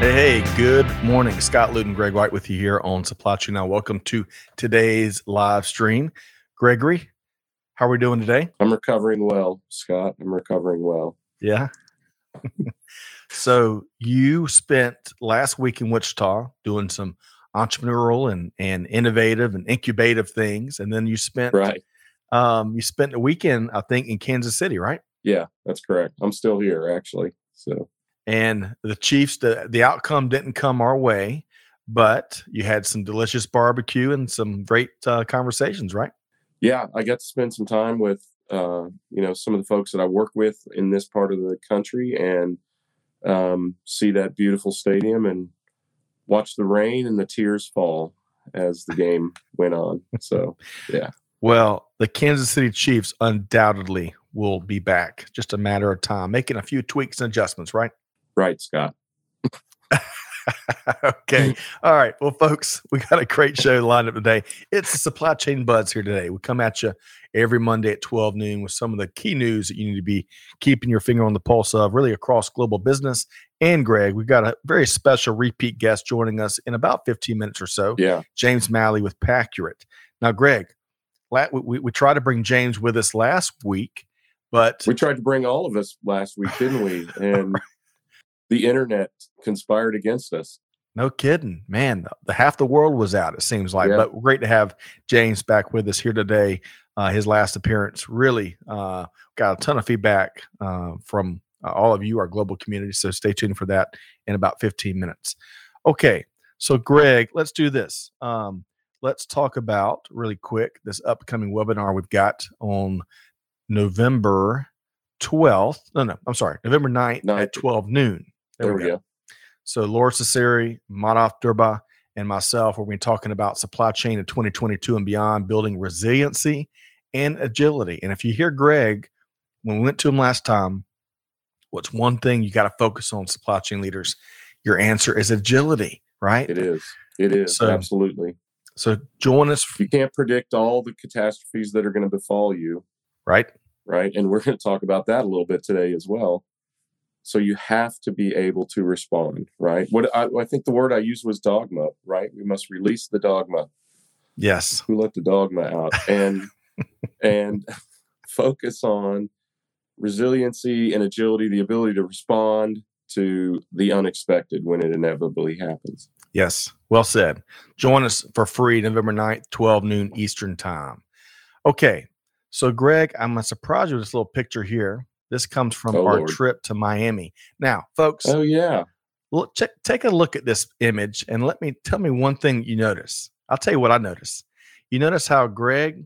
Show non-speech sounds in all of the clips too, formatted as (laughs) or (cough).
Hey, hey, good morning. Scott Luton, Greg White with you here on Supply Chain Now. Welcome to today's live stream. Gregory, how are we doing today? I'm recovering well, Scott. I'm recovering well. Yeah. (laughs) so you spent last week in Wichita doing some entrepreneurial and, and innovative and incubative things. And then you spent Right. um you spent a weekend, I think, in Kansas City, right? Yeah, that's correct. I'm still here actually. So and the Chiefs, the the outcome didn't come our way, but you had some delicious barbecue and some great uh, conversations, right? yeah, I got to spend some time with uh, you know, some of the folks that I work with in this part of the country and um, see that beautiful stadium and watch the rain and the tears fall as the game went on. So yeah. Well, the Kansas City Chiefs undoubtedly will be back, just a matter of time, making a few tweaks and adjustments, right? Right, Scott. (laughs) okay. All right. Well, folks, we got a great show lined up today. It's the Supply Chain Buds here today. We come at you every Monday at 12 noon with some of the key news that you need to be keeping your finger on the pulse of, really across global business. And Greg, we've got a very special repeat guest joining us in about 15 minutes or so. Yeah. James Malley with Paccurate. Now, Greg, we, we, we tried to bring James with us last week, but We tried to bring all of us last week, didn't we? (laughs) And the internet conspired against us. no kidding, man, the, half the world was out. It seems like, Yeah. but great to have James back with us here today. Uh, his last appearance really uh, got a ton of feedback uh, from uh, all of you, our global community. So stay tuned for that in about 15 minutes. Okay, so Greg, let's do this. Um, let's talk about really quick this upcoming webinar we've got on November 12th. No, no, I'm sorry, November 9th, Ninth. at 12 noon. There, we go. So Laura Cesari, Madhav Durbha, and myself, we're going to be talking about supply chain in 2022 and beyond, building resiliency and agility. And if you hear Greg, when we went to him last time, what's one thing you got to focus on, supply chain leaders? Your answer is agility, right? It is. It is. So- absolutely. So join us, you can't predict all the catastrophes that are going to befall you, right? right? And we're going to talk about that a little bit today as well. So you have to be able to respond, right? What I, I think the word I used was dogma, right? We must release the dogma. Yes. Who let the dogma out? And (laughs) and (laughs) focus on resiliency and agility, the ability to respond to the unexpected when it inevitably happens. Yes. Well said. Join us for free November 9th, 12 noon Eastern time. Okay. So, Greg, I'm going to surprise you with this little picture here. This comes from Oh, our Lord. trip to Miami. Now, folks, Oh yeah. look, check, take a look at this image and let me tell me one thing you notice. I'll tell you what I notice. You notice how Greg,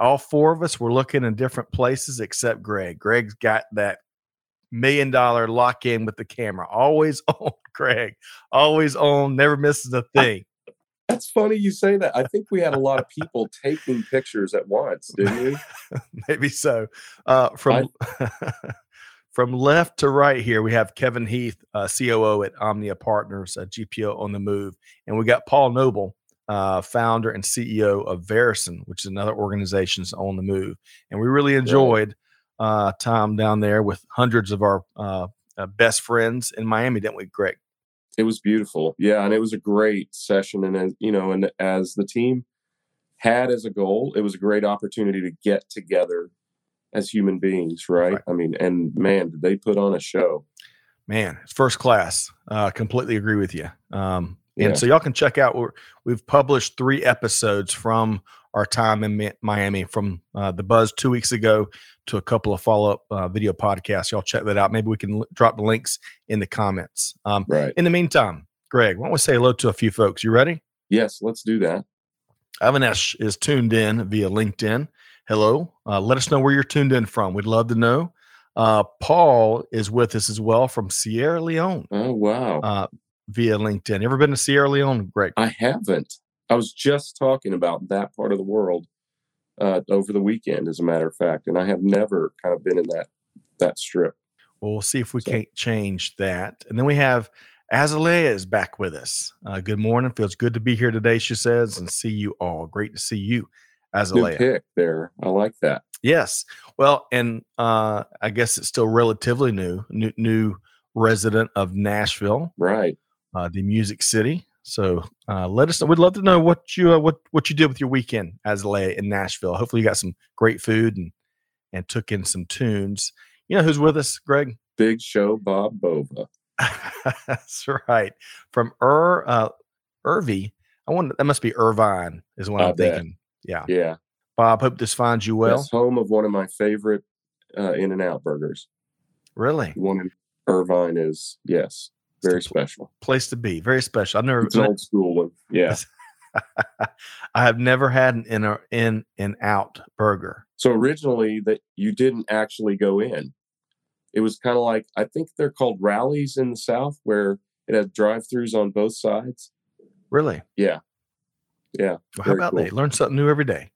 all four of us were looking in different places except Greg. Greg's got that million dollar lock in with the camera. Always (laughs) on, Greg. Always on, never misses a thing. That's funny you say that. I think we had a lot of people taking pictures at once, didn't we? (laughs) Maybe so. Uh, from (laughs) from left to right here, we have Kevin Heath, uh, COO at Omnia Partners, a GPO on the move, and we got Paul Noble, uh, founder and CEO of Verusen, which is another organization that's on the move. And we really enjoyed uh, time down there with hundreds of our uh, uh, best friends in Miami, didn't we, Greg? It was beautiful. Yeah, and it was a great session and as you know, and as the team had as a goal, it was a great opportunity to get together as human beings, right? Right. I mean, and man, did they put on a show. Man, it's first class. Uh, completely agree with you. Um, and Yeah. so y'all can check out. We're, we've published three episodes from our time in Miami, from uh, the Buzz two weeks ago to a couple of follow up uh, video podcasts. Y'all check that out. Maybe we can l- drop the links in the comments. Um, Right. in the meantime, Greg, why don't we say hello to a few folks? You ready? Yes, let's do that. Avanesh is tuned in via LinkedIn. Hello. Uh, let us know where you're tuned in from. We'd love to know. Uh, Paul is with us as well from Sierra Leone Oh wow. uh, via LinkedIn. You ever been to Sierra Leone, Greg? I haven't. I was just talking about that part of the world uh, over the weekend, as a matter of fact, and I have never kind of been in that that strip. Well, we'll see if we So- can't change that. And then we have Azalea is back with us. Uh, good morning. Feels good to be here today, she says, and see you all. Great to see you, New Azalea. pick there. I like that. Yes. Well, and uh, I guess it's still relatively new, new, new resident of Nashville, Right. uh, the Music City. So uh, let us know. We'd love to know what you uh, what what you did with your weekend, as lay in Nashville. Hopefully, you got some great food and and took in some tunes. You know who's with us, Greg? Big Show Bob Bova. (laughs) That's right. From Ur uh Irvy. I wonder that must be Irvine, is what I I'm bet. thinking. Yeah. Yeah. Bob, hope this finds you well. That's home of one of my favorite uh, In and Out burgers. Really? One in Irvine is, yes, very It's the pl- special. Place to be. Very special. I've never It's old school. Yeah. (laughs) I have never had an in or in and out burger. So originally that you didn't actually go in. It was kind of like I think they're called rallies in the South where it has drive-throughs on both sides. Really? Yeah. Yeah. Well, how about cool. they learn something new every day?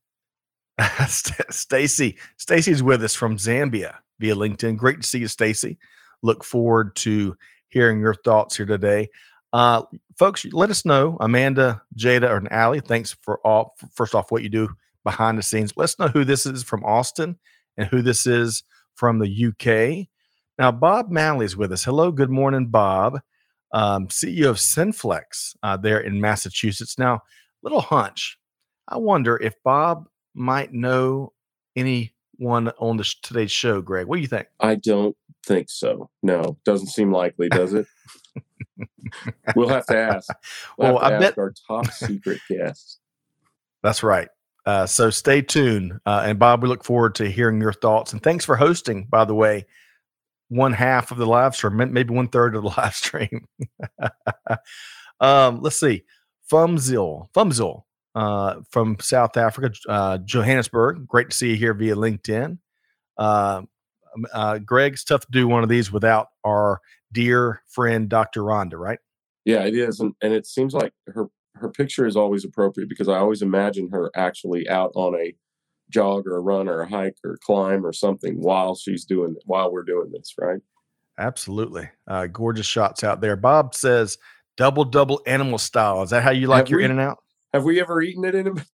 (laughs) St- Stacy, Stacy's with us from Zambia via LinkedIn. Great to see you, Stacy. Look forward to hearing your thoughts here today. Uh, folks, let us know, Amanda, Jada, or Allie. Thanks for all. First off, what you do behind the scenes. Let's know who this is from Austin and who this is from the UK. Now, Bob Malley is with us. Hello, good morning, Bob. Um, CEO of Sinflex uh, there in Massachusetts. Now, little hunch. I wonder if Bob might know anyone on the sh- today's show. Greg, what do you think? I don't think so. No, doesn't seem likely, does it? (laughs) we'll have to ask. We'll Well, to I ask bet- our top secret guest. That's right. Uh, so stay tuned. Uh, and Bob, we look forward to hearing your thoughts. And thanks for hosting, by the way, one half of the live stream, maybe one third of the (laughs) live stream. (laughs) um, let's see. Fumzil, Fumzil uh, from South Africa, uh, Johannesburg. Great to see you here via LinkedIn. Uh, um, uh, Greg, it's tough to do one of these without our dear friend, Dr. Rhonda, right? Yeah, it is, and, and it seems like her her picture is always appropriate because I always imagine her actually out on a jog or a run or a hike or climb or something while she's doing while we're doing this, right? Absolutely. Uh, gorgeous shots out there. Bob says double double animal style. Is that how you like Have your we- in and out? Have we ever eaten it in a, an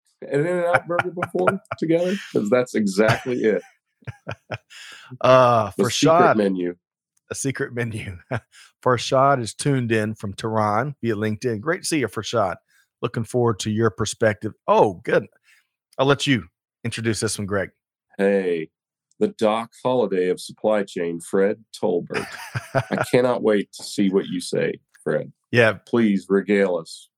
In and Out burger before together? Because that's exactly it. (laughs) Uh, The for secret shot, menu. a secret menu. (laughs) Farshad is tuned in from Tehran via LinkedIn. Great to see you, Farshad. Looking forward to your perspective. Oh, good. I'll let you introduce this one, Greg. Hey, the Doc Holliday of supply chain, Fred Tolbert. I (laughs) cannot wait to see what you say, Fred. yeah, Please regale us.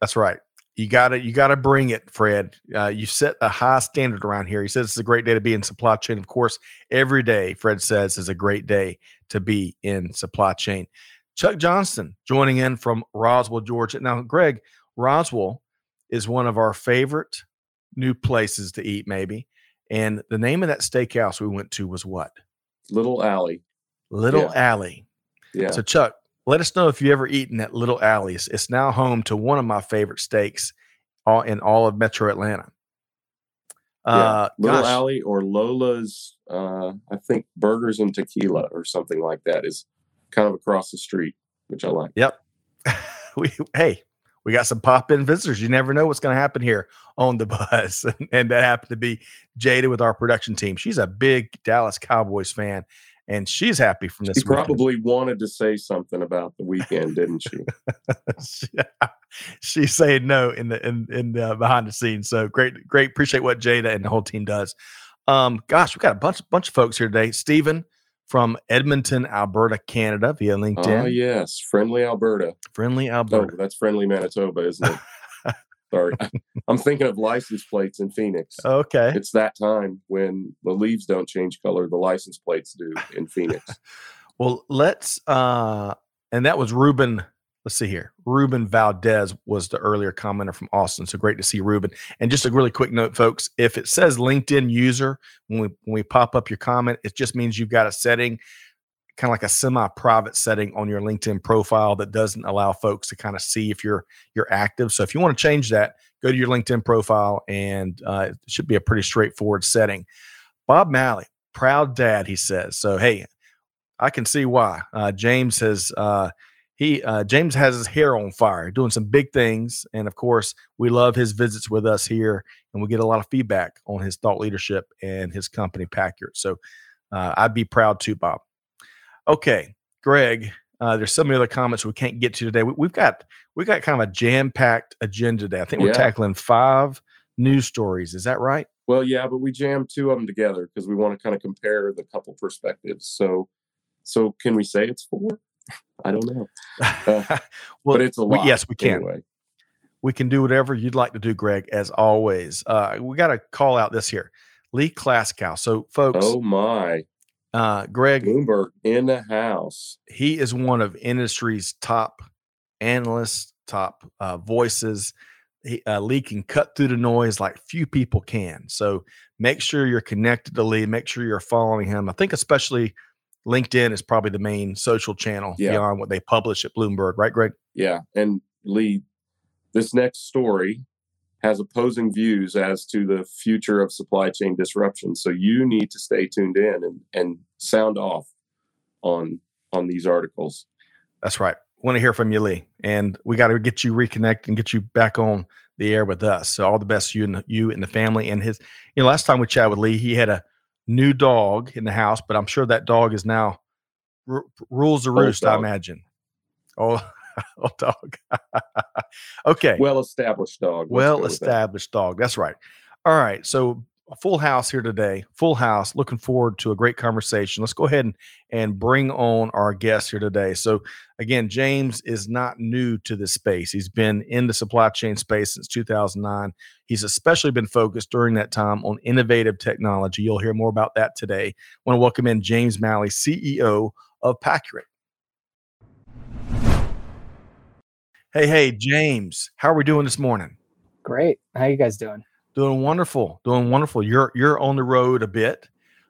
That's right. You got to you got to bring it, Fred. Uh, you set a high standard around here. He says it's a great day to be in supply chain. Of course, every day, Fred says, is a great day to be in supply chain. Chuck Johnston joining in from Roswell, Georgia. Now, Greg, Roswell is one of our favorite new places to eat, maybe. And the name of that steakhouse we went to was what? Little Alley. Little Yeah. Alley. Yeah. So, Chuck, let us know if you ever eaten at Little Alley's. It's now home to one of my favorite steaks all in all of Metro Atlanta. Uh, Little gosh, Alley or Lola's, uh, I think Burgers and Tequila or something like that is kind of across the street, which I like. Yep. (laughs) we hey, we got some pop in visitors. You never know what's going to happen here on the (laughs) bus, and that happened to be Jada with our production team. She's a big Dallas Cowboys fan, and she's happy from this. She weekend. probably wanted to say something about the weekend, didn't she? (laughs) she's saying no in the in in the behind the scenes. So great, great. Appreciate what Jada and the whole team does. Um, gosh, we got a bunch bunch of folks here today. Stephen from Edmonton, Alberta, Canada, via LinkedIn. Oh, yes. Friendly Alberta. Friendly Oh, Alberta. that's friendly Manitoba, isn't it? Sorry. (laughs) I'm thinking of license plates in Phoenix. Okay. It's that time when the leaves don't change color, the license plates do in Phoenix. (laughs) Well, let's uh and that was Ruben. Let's see here. Ruben Valdez was the earlier commenter from Austin. So great to see Ruben. And just a really quick note, folks. If it says LinkedIn user when we when we pop up your comment, it just means you've got a setting kind of like a semi-private setting on your LinkedIn profile that doesn't allow folks to kind of see if you're you're active. So if you want to change that, go to your LinkedIn profile, and uh, it should be a pretty straightforward setting. Bob Malley, proud dad, he says. So hey, I can see why. Uh, James has uh, he uh, James has his hair on fire, doing some big things, and of course, we love his visits with us here, and we get a lot of feedback on his thought leadership and his company Paccurate. So uh, I'd be proud too, Bob. Okay, Greg. Uh, there's so many other comments we can't get to today. We, have got we've got kind of a jam packed agenda today. I think we're tackling five news stories. Is that right? Well, yeah, but we jammed two of them together because we want to kind of compare the couple perspectives. So, so can we say it's four? I don't know. Uh, (laughs) well, but it's a lot. We, yes, we can. Anyway. We can do whatever you'd like to do, Greg. As always, uh, we got to call out this here, Lee Klaskow. So, folks. Oh my. Uh, Greg Bloomberg in the house. He is one of industry's top analysts, top uh, voices. He, uh, Lee can cut through the noise like few people can. So make sure you're connected to Lee. Make sure you're following him. I think especially LinkedIn is probably the main social channel yeah. beyond what they publish at Bloomberg, right, Greg? Yeah, and Lee, this next story has opposing views as to the future of supply chain disruption. So you need to stay tuned in and, and sound off on on these articles. That's right. Want to hear from you, Lee, and we got to get you reconnected and get you back on the air with us. So all the best to you and the, you and the family. And his, you know, last time we chatted with Lee, he had a new dog in the house, but I'm sure that dog is now r- rules the roost. I imagine. Oh, (laughs) oh, dog. (laughs) okay. Well established dog. well established dog. That's right. All right. So full house here today. Full house. Looking forward to a great conversation. Let's go ahead and, and bring on our guest here today. So, again, James is not new to this space. He's been in the supply chain space since 2009. He's especially been focused during that time on innovative technology. You'll hear more about that today. I want to welcome in James Malley, CEO of Paccurate. Hey, hey, James, how are we doing this morning? Great. How you guys doing? Doing wonderful. Doing wonderful. You're you're on the road a bit,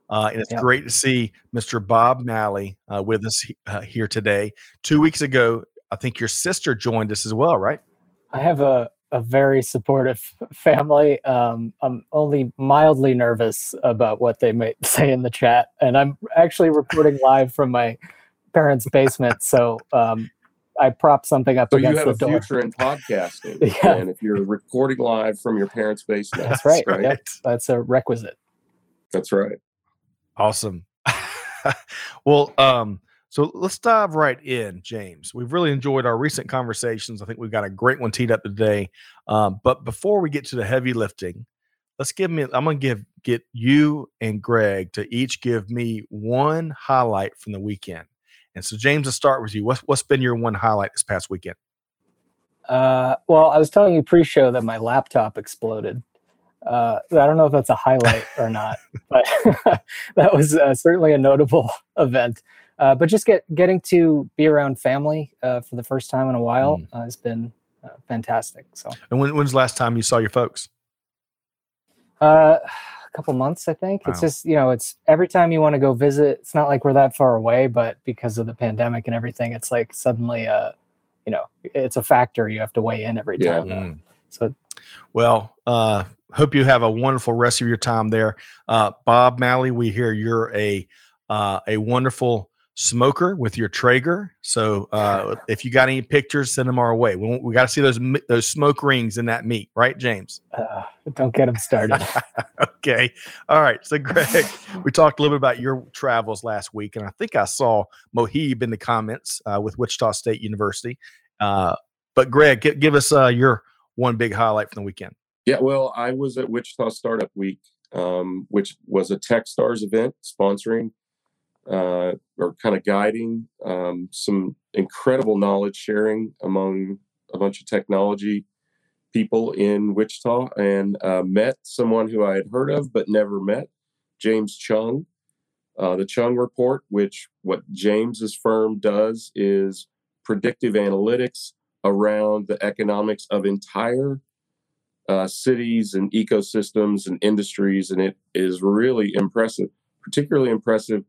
uh, and it's yep. great to see Mr. Bob Malley uh, with us uh, here today. Two weeks ago, I think your sister joined us as well, right? I have a a very supportive (laughs) family. Um, I'm only mildly nervous about what they might (laughs) say in the chat, and I'm actually recording live from my parents' basement. So um, I prop something up. So you have a door. future in podcasting, (laughs) yeah. And if you're recording live from your parents' basement, that's right. right? Yep. That's a requisite. That's right. Awesome. (laughs) well, um, so let's dive right in, James. We've really enjoyed our recent conversations. I think we've got a great one teed up today. Um, but before we get to the heavy lifting, let's give me. I'm going to give get you and Greg to each give me one highlight from the weekend. And so, James, let's start with you. What's what's been your one highlight this past weekend? Uh, well, I was telling you pre-show that my laptop exploded. Uh, I don't know if that's a highlight or not, (laughs) but (laughs) that was uh, certainly a notable (laughs) event. Uh, but just get getting to be around family uh, for the first time in a while mm. Uh, has been uh, fantastic. So, and when, when's the last time you saw your folks? Couple months, I think. Wow. It's just, you know, it's every time you want to go visit, it's not like we're that far away, but because of the pandemic and everything, it's like suddenly uh, you know, it's a factor you have to weigh in every time. Yeah. Mm. So well, uh hope you have a wonderful rest of your time there. Uh Bob Malley, we hear you're a uh a wonderful smoker with your Traeger. So uh, (laughs) if you got any pictures, send them our way. We, we got to see those those smoke rings in that meat, right, James? Uh, don't get them started. (laughs) okay. All right. So, Greg, we talked a little bit about your travels last week, and I think I saw Mohib in the comments uh, with Wichita State University. Uh, but, Greg, give, give us uh, your one big highlight from the weekend. Yeah, well, I was at Wichita Startup Week, um, which was a TechStars event sponsoring uh, or kind of guiding um, some incredible knowledge sharing among a bunch of technology people in Wichita and uh, met someone who I had heard of but never met, James Chung. Uh, the Chung Report, which what James's firm does is predictive analytics around the economics of entire uh, cities and ecosystems and industries, and it is really impressive. Particularly impressive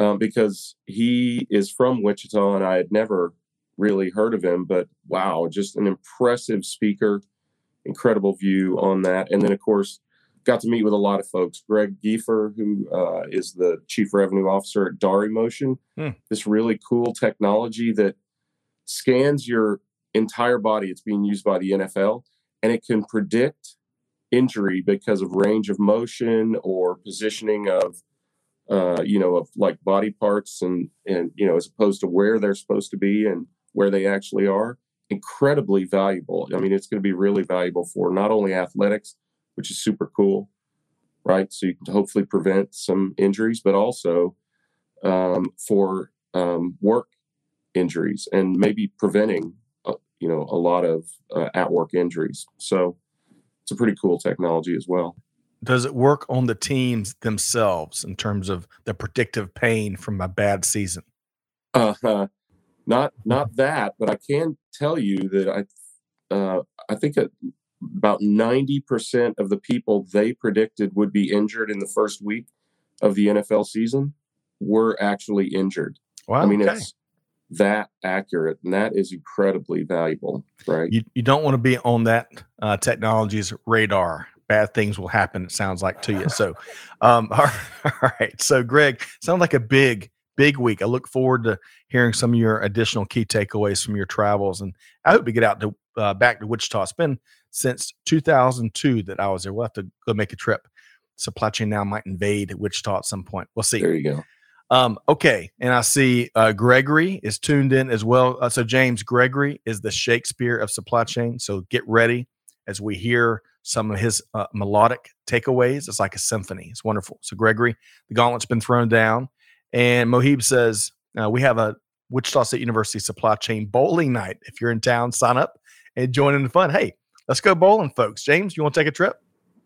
um, because he is from Wichita and I had never really heard of him, but wow, just an impressive speaker, incredible view on that. And then, of course, got to meet with a lot of folks. Greg Giefer, who uh, is the chief revenue officer at Dari Motion, hmm. this really cool technology that scans your entire body. It's being used by the NFL, and it can predict injury because of range of motion or positioning of uh, you know of like body parts and and you know as opposed to where they're supposed to be and where they actually are incredibly valuable. I mean it's going to be really valuable for not only athletics which is super cool right? So you can hopefully prevent some injuries but also um, for um, work injuries and maybe preventing uh, you know a lot of uh, at work injuries. So it's a pretty cool technology as well. Does it work on the teams themselves in terms of the predictive pain from a bad season? Uh, not (laughs) not that, but I can tell you that I uh, I think about ninety percent of the people they predicted would be injured in the first week of the NFL season were actually injured. Wow, I mean okay. it's that accurate and that is incredibly valuable right you, you don't want to be on that uh, technology's radar bad things will happen it sounds like to you. So um (laughs) all right. So greg sounds like a big big week. I look forward to hearing some of your additional key takeaways from your travels and i hope to get out to uh, back to wichita. It's been since 2002 that i was there. We'll have to go make a trip. Supply chain now might invade wichita at some point. We'll see. There you go. Um, okay, and I see uh, Gregory is tuned in as well. Uh, so James Gregory is the Shakespeare of supply chain. So get ready as we hear some of his uh, melodic takeaways. It's like a symphony. It's wonderful. So Gregory, the gauntlet's been thrown down, and Mohib says uh, we have a Wichita State University supply chain bowling night. If you're in town, sign up and join in the fun. Hey, let's go bowling, folks. James, you want to take a trip?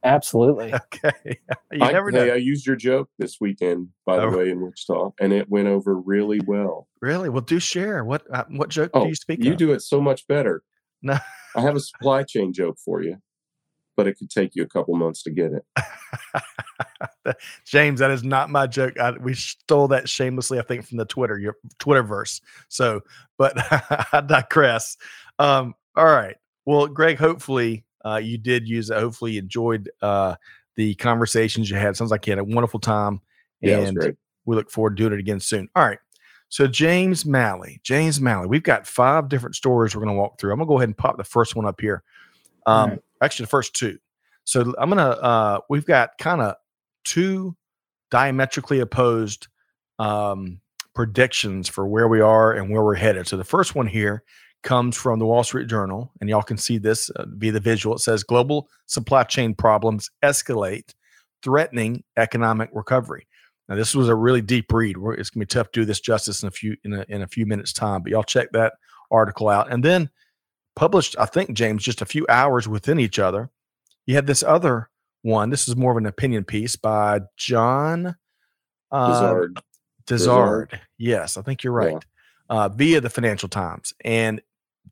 Absolutely. (laughs) Okay. (laughs) You I, never know. Hey, I used your joke this weekend, by the oh. way, in Wichita, and it went over really well. Really? Well, do share. What uh, what joke oh, do you speak? You of? do it so much better. No. I have a supply chain joke for you, but it could take you a couple months to get it. (laughs) James, that is not my joke. I, we stole that shamelessly, I think, from the Twitter, your Twitterverse. So, but (laughs) I digress. Um, all right. Well, Greg, hopefully uh, you did use it. Hopefully, you enjoyed uh, the conversations you had. Sounds like you had a wonderful time. Yeah, and we look forward to doing it again soon. All right. So James Malley, James Malley, we've got five different stories we're going to walk through. I'm going to go ahead and pop the first one up here. Um. Actually, the first two. So I'm to. Uh, we've got kind of two diametrically opposed um, predictions for where we are and where we're headed. So the first one here comes from the Wall Street Journal, and y'all can see this uh, via the visual. It says global supply chain problems escalate, threatening economic recovery. Now, this was a really deep read. It's gonna be tough to do this justice in a few in a, in a few minutes time, but y'all check that article out. And then published, I think, James, just a few hours within each other. You had this other one. This is more of an opinion piece by John uh, Dizard. Dizard. Yes, I think you're right. Yeah. Uh, via the Financial Times, and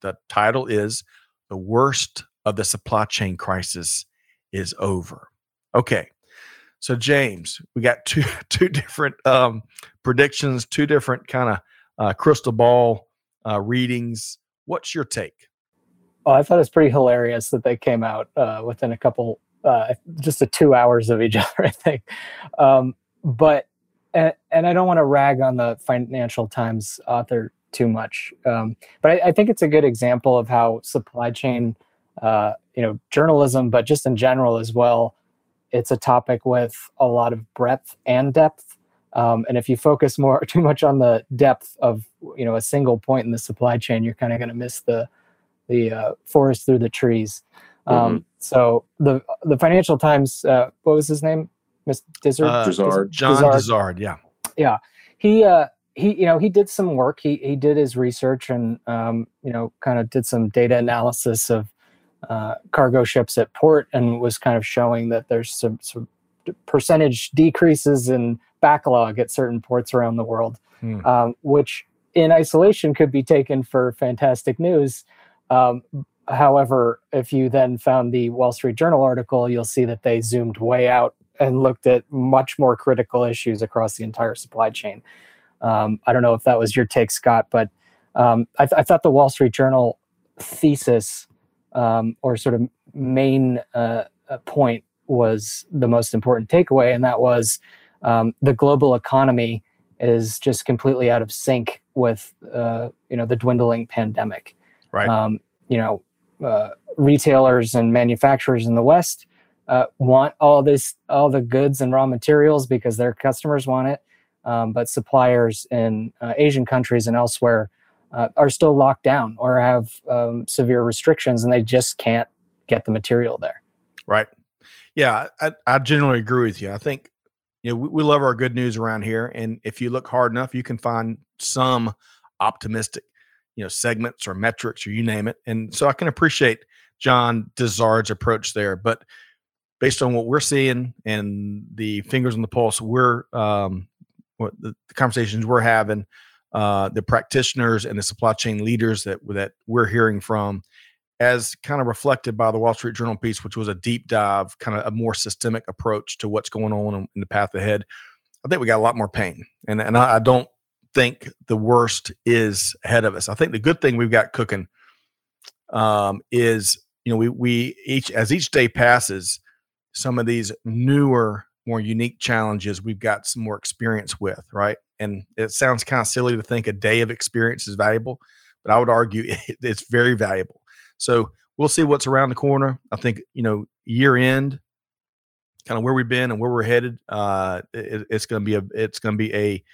the title is The Worst of the Supply Chain Crisis is Over. Okay. So James, we got (laughs) two two different um, predictions, two different kind of uh, crystal ball uh, readings. What's your take? Oh, I thought it was pretty hilarious that they came out uh, within a couple, uh, just a two hours of each (laughs) other. I think, um, but and, and I don't want to rag on the Financial Times author too much. Um, but I, I, think it's a good example of how supply chain, uh, you know, journalism, but just in general as well, it's a topic with a lot of breadth and depth. Um, and if you focus more (laughs) too much on the depth of you know a single point in the supply chain, you're kind of going to miss the the uh, forest through the trees. Um, mm-hmm. So the the Financial Times, uh, what was his name? Miss Dizard? Uh, Dizard. John Dizard. Dizard. Yeah. Yeah. He uh, he you know he did some work he he did his research and um, you know kind of did some data analysis of uh, cargo ships at port and was kind of showing that there's some, some percentage decreases in backlog at certain ports around the world hmm. um, which in isolation could be taken for fantastic news um, however if you then found the wall street journal article you'll see that they zoomed way out and looked at much more critical issues across the entire supply chain Um, I don't know if that was your take, Scott, but um, I, th- I, thought the Wall Street Journal thesis um, or sort of main uh, uh, point was the most important takeaway, and that was um, the global economy is just completely out of sync with uh, you know the dwindling pandemic. Right. Um, you know, uh, retailers and manufacturers in the West uh, want all this, all the goods and raw materials because their customers want it. Um, but suppliers in uh, Asian countries and elsewhere uh, are still locked down or have um, severe restrictions, and they just can't get the material there. Right. Yeah, I, I generally agree with you. I think you know we, we love our good news around here, and if you look hard enough, you can find some optimistic, you know, segments or metrics or you name it. And so I can appreciate John Dizard's approach there, but based on what we're seeing and the fingers on the pulse, we're um, what the, the conversations we're having, uh, the practitioners and the supply chain leaders that that we're hearing from, as kind of reflected by the Wall Street Journal piece, which was a deep dive, kind of a more systemic approach to what's going on in, in the path ahead. I think we got a lot more pain, and and I, I don't think the worst is ahead of us. I think the good thing we've got cooking um, is you know we we each as each day passes, some of these newer, more unique challenges we've got some more experience with, right? And it sounds kind of silly to think a day of experience is valuable, but I would argue (laughs) it, it's very valuable. So we'll see what's around the corner. I think you know year end, kind of where we've been and where we're headed. Uh, it, it's going to be a it's going to be a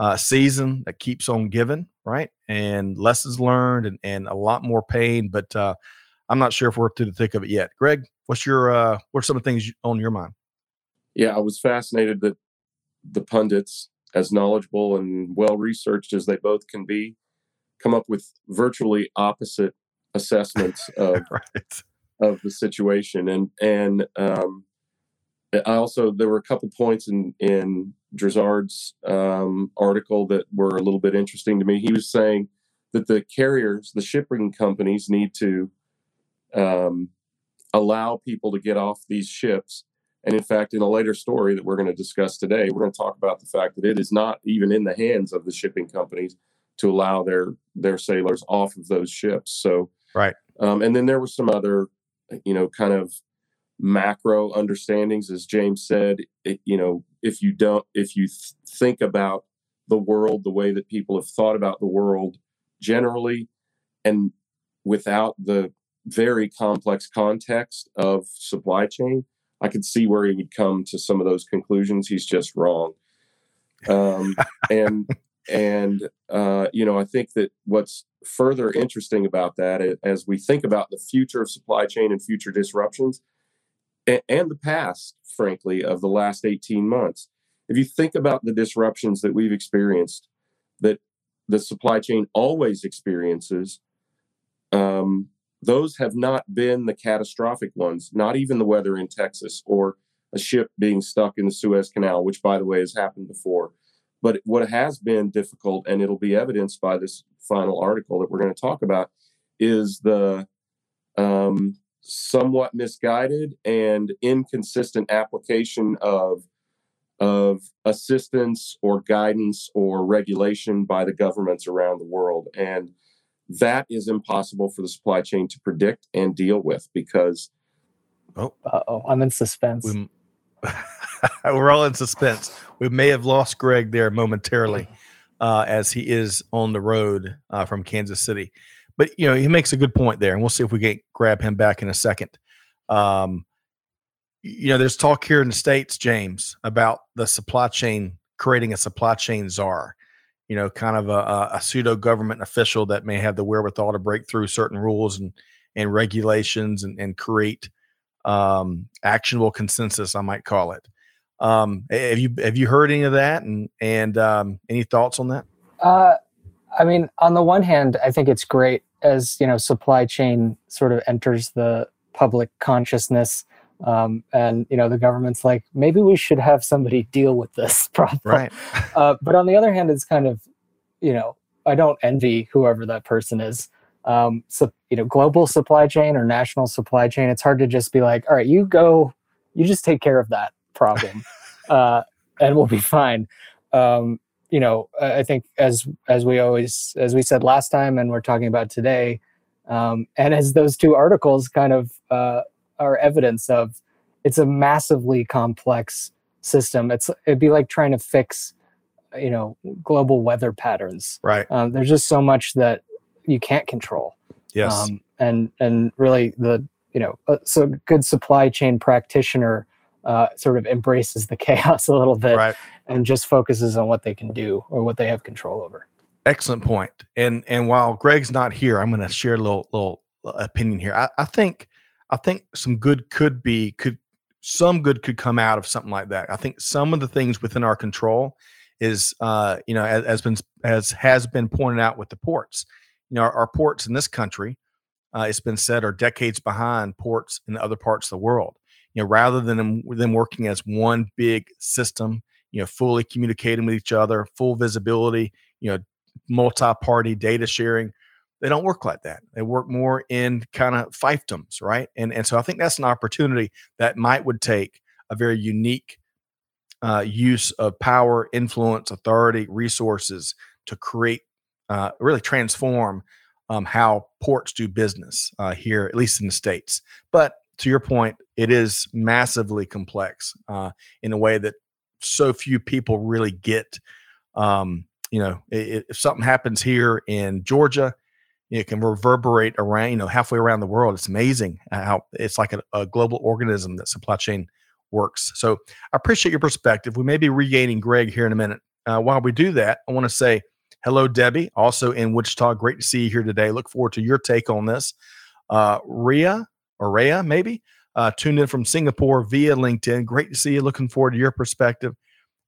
uh, season that keeps on giving, right? And lessons learned and, and a lot more pain. But uh, I'm not sure if we're through the thick of it yet. Greg, what's your uh, what are some of the things on your mind? Yeah, I was fascinated that the pundits, as knowledgeable and well researched as they both can be, come up with virtually opposite assessments (laughs) of right. of the situation. And and um, I also there were a couple points in in Dizard's um, article that were a little bit interesting to me. He was saying that the carriers, the shipping companies, need to um, allow people to get off these ships. And in fact, in a later story that we're going to discuss today, we're going to talk about the fact that it is not even in the hands of the shipping companies to allow their their sailors off of those ships. So, right. Um, and then there were some other, you know, kind of macro understandings, as James said. It, you know, if you don't if you th- think about the world the way that people have thought about the world generally and without the very complex context of supply chain i could see where he would come to some of those conclusions he's just wrong um, (laughs) and and uh, you know i think that what's further interesting about that as we think about the future of supply chain and future disruptions and, and the past frankly of the last 18 months if you think about the disruptions that we've experienced, that the supply chain always experiences, um, those have not been the catastrophic ones, not even the weather in Texas or a ship being stuck in the Suez Canal, which, by the way, has happened before. But what has been difficult, and it'll be evidenced by this final article that we're going to talk about, is the um, somewhat misguided and inconsistent application of of assistance or guidance or regulation by the governments around the world. And that is impossible for the supply chain to predict and deal with because. Oh, Uh-oh, I'm in suspense. We, are (laughs) all in suspense. We may have lost Greg there momentarily uh, as he is on the road uh, from Kansas City. But, you know, he makes a good point there, and we'll see if we can grab him back in a second. Um, you know, there's talk here in the states, James, about the supply chain creating a supply chain czar. You know, kind of a, a pseudo government official that may have the wherewithal to break through certain rules and and regulations and, and create um, actionable consensus. I might call it. Um, have you have you heard any of that and and um, any thoughts on that? Uh, I mean, on the one hand, I think it's great as you know supply chain sort of enters the public consciousness um, and you know the government's like maybe we should have somebody (laughs) deal with this (laughs) problem. Right. (laughs) Uh, but on the other hand it's kind of you know i don't envy whoever that person is. Um, so you know global supply chain or national supply chain it's hard to just be like all right you go you just take care of that problem uh, and we'll be fine. Um, you know, I think as as we always as we said last time, and we're talking about today, um, and as those two articles kind of uh, are evidence of, it's a massively complex system. It's it'd be like trying to fix, you know, global weather patterns. Right. Um, there's just so much that you can't control. Yes. Um, and and really the you know uh, so good supply chain practitioner uh, sort of embraces the (laughs) chaos a little bit right. And just focuses on what they can do or what they have control over. Excellent point. And and while Greg's not here, I'm going to share a little little opinion here. I, I think I think some good could be could some good could come out of something like that. I think some of the things within our control is uh, you know as, as been as has been pointed out with the ports. You know our, our ports in this country, uh, it's been said, are decades behind ports in other parts of the world. You know rather than them, them working as one big system, you know fully communicating with each other, full visibility, you know multi-party data sharing they don't work like that. They work more in kind of fiefdoms right? And and so i think that's an opportunity that might would take a very unique uh, use of power influence authority resources to create uh, really transform um, how ports do business uh, here at least in the states. But to your point it is massively complex uh, in a way that so few people really get um, you know, it, if something happens here in Georgia, it can reverberate around, you know, halfway around the world. It's amazing how it's like a, a global organism that supply chain works. So I appreciate your perspective. We may be regaining Greg here in a minute. Uh, while we do that, I want to say hello, Debbie, also in Wichita. Great to see you here today. Look forward to your take on this. Uh, Ria or Rhea, maybe, uh, tuned in from Singapore via LinkedIn. Great to see you. Looking forward to your perspective.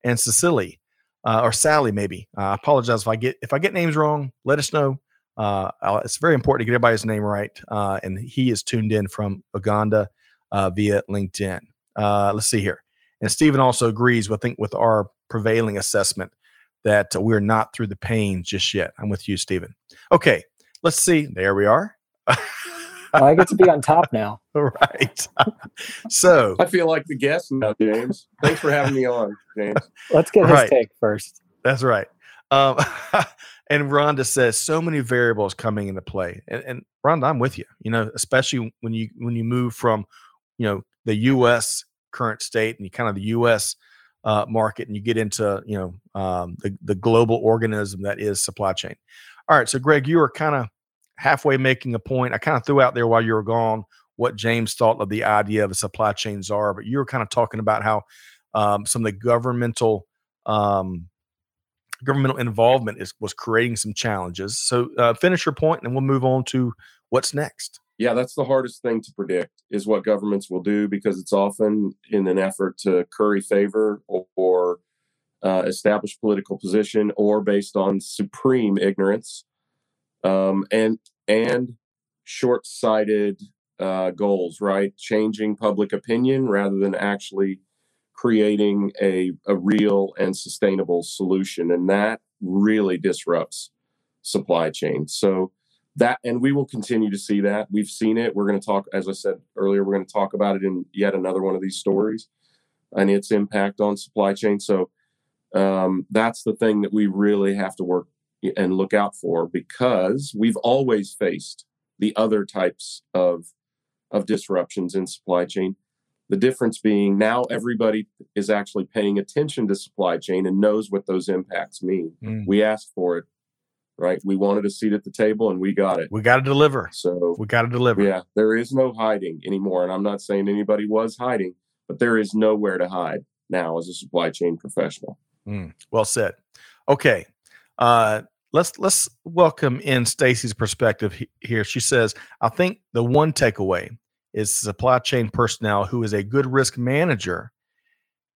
And Cecily, uh, or Sally, maybe. Uh, I apologize if I get if I get names wrong. Let us know. Uh, it's very important to get everybody's name right. Uh, and he is tuned in from Uganda uh, via LinkedIn. Let's see here. And Stephen also agrees, with, think, with our prevailing assessment that we're not through the pain just yet. I'm with you, Stephen. Okay, let's see. There we are. (laughs) well, I get to be on top now. (laughs) right. (laughs) so I feel like the guest now, James. Thanks for having me on, James. Let's get his right. take first. That's right. Um, (laughs) and Rhonda says so many variables coming into play. And, and Rhonda, I'm with you. You know, especially when you when you move from, you know, the U.S. current state and you kind of the U.S. Uh, market, and you get into you know um, the the global organism that is supply chain. All right, so Greg, you were kind of halfway making a point. I kind of threw out there while you were gone what James thought of the idea of a supply chain czar, but you were kind of talking about how um, some of the governmental um, governmental involvement is was creating some challenges. So uh, finish your point, and we'll move on to what's next. Yeah, that's the hardest thing to predict is what governments will do because it's often in an effort to curry favor or, or uh, establish political position or based on supreme ignorance um, and and short-sighted uh, goals, right? Changing public opinion rather than actually creating a, a real and sustainable solution. And that really disrupts supply chains. So that, and we will continue to see that. We've seen it. We're going to talk, as I said earlier, we're going to talk about it in yet another one of these stories and its impact on supply chain. So um, that's the thing that we really have to work and look out for because we've always faced the other types of of disruptions in supply chain. The difference being now everybody is actually paying attention to supply chain and knows what those impacts mean. Mm. we asked for it right? We wanted a seat at the table and we got it. We got to deliver. So we got to deliver. yeah there is no hiding anymore and i'm not saying anybody was hiding but there is nowhere to hide now as a supply chain professional. Mm. well said. Okay uh, let's let's welcome in Stacy's perspective here. She says, "I think the one takeaway is supply chain personnel who is a good risk manager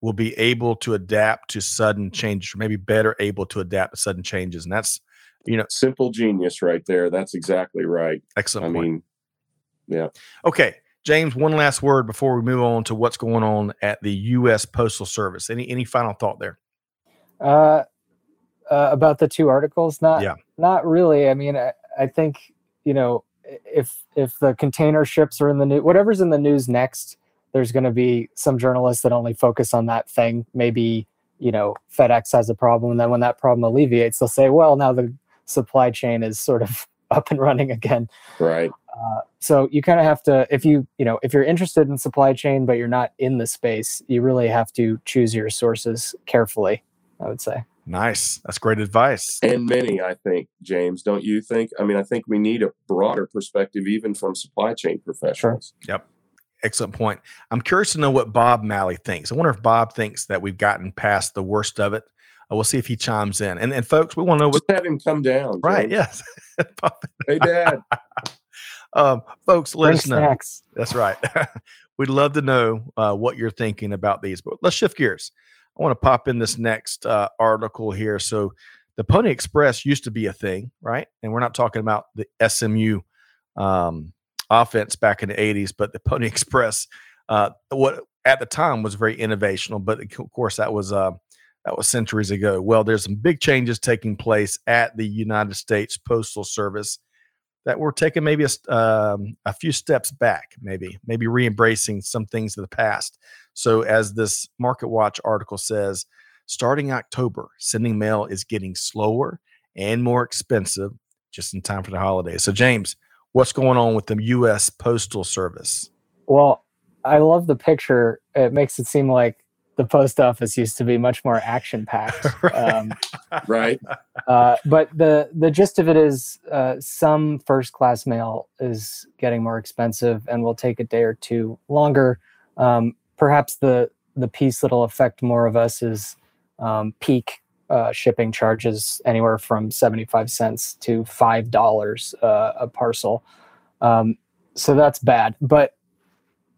will be able to adapt to sudden changes, or maybe better able to adapt to sudden changes." And that's you know simple genius right there. That's exactly right. Excellent. I point. mean, yeah. Okay. James, one last word before we move on to what's going on at the U.S. Postal Service. Any any final thought there? Uh, uh, about the two articles? Not, yeah. not really. I mean, I, I think you know if if the container ships are in the news, whatever's in the news next, there's going to be some journalists that only focus on that thing. Maybe you know FedEx has a problem, and then when that problem alleviates, they'll say, well, now the supply chain is sort of (laughs) up and running again. Right. Uh, so you kind of have to, if you you know if you're interested in supply chain but you're not in the space, you really have to choose your sources carefully. I would say. Nice. That's great advice. And many, I think, James, don't you think? I mean, I think we need a broader perspective, even from supply chain professionals. Sure. Yep. Excellent point. I'm curious to know what Bob Malley thinks. I wonder if Bob thinks that we've gotten past the worst of it. Uh, we'll see if he chimes in. And and folks, we want to know what. Just have him come down. Right. James. Yes. (laughs) (laughs) hey, Dad. (laughs) um, folks, let us know. That's right. We'd love to know uh, what you're thinking about these. But let's shift gears. I want to pop in this next uh, article here. So, the Pony Express used to be a thing, right? And we're not talking about the SMU um, offense back in the 80s, but the Pony (laughs) Express, uh, what at the time was very innovational, but of course that was uh, that was centuries ago. Well, there's some big changes taking place at the United States Postal Service that we're taking maybe a, um, a few steps back, maybe maybe re-embracing some things of the past. So, as this Market Watch article says, starting October, sending mail is getting slower and more expensive just in time for the holidays. So, James, what's going on with the U.S. Postal Service? Well, I love the picture. It makes it seem like the post office used to be much more action packed. (laughs) right. Um, right. Uh, but the the gist of it is, uh, some first class mail is getting more expensive and will take a day or two longer. Um, perhaps the the piece that'll affect more of us is um, peak uh, shipping charges, anywhere from seventy five cents to five dollars uh, a parcel. Um, so that's bad. But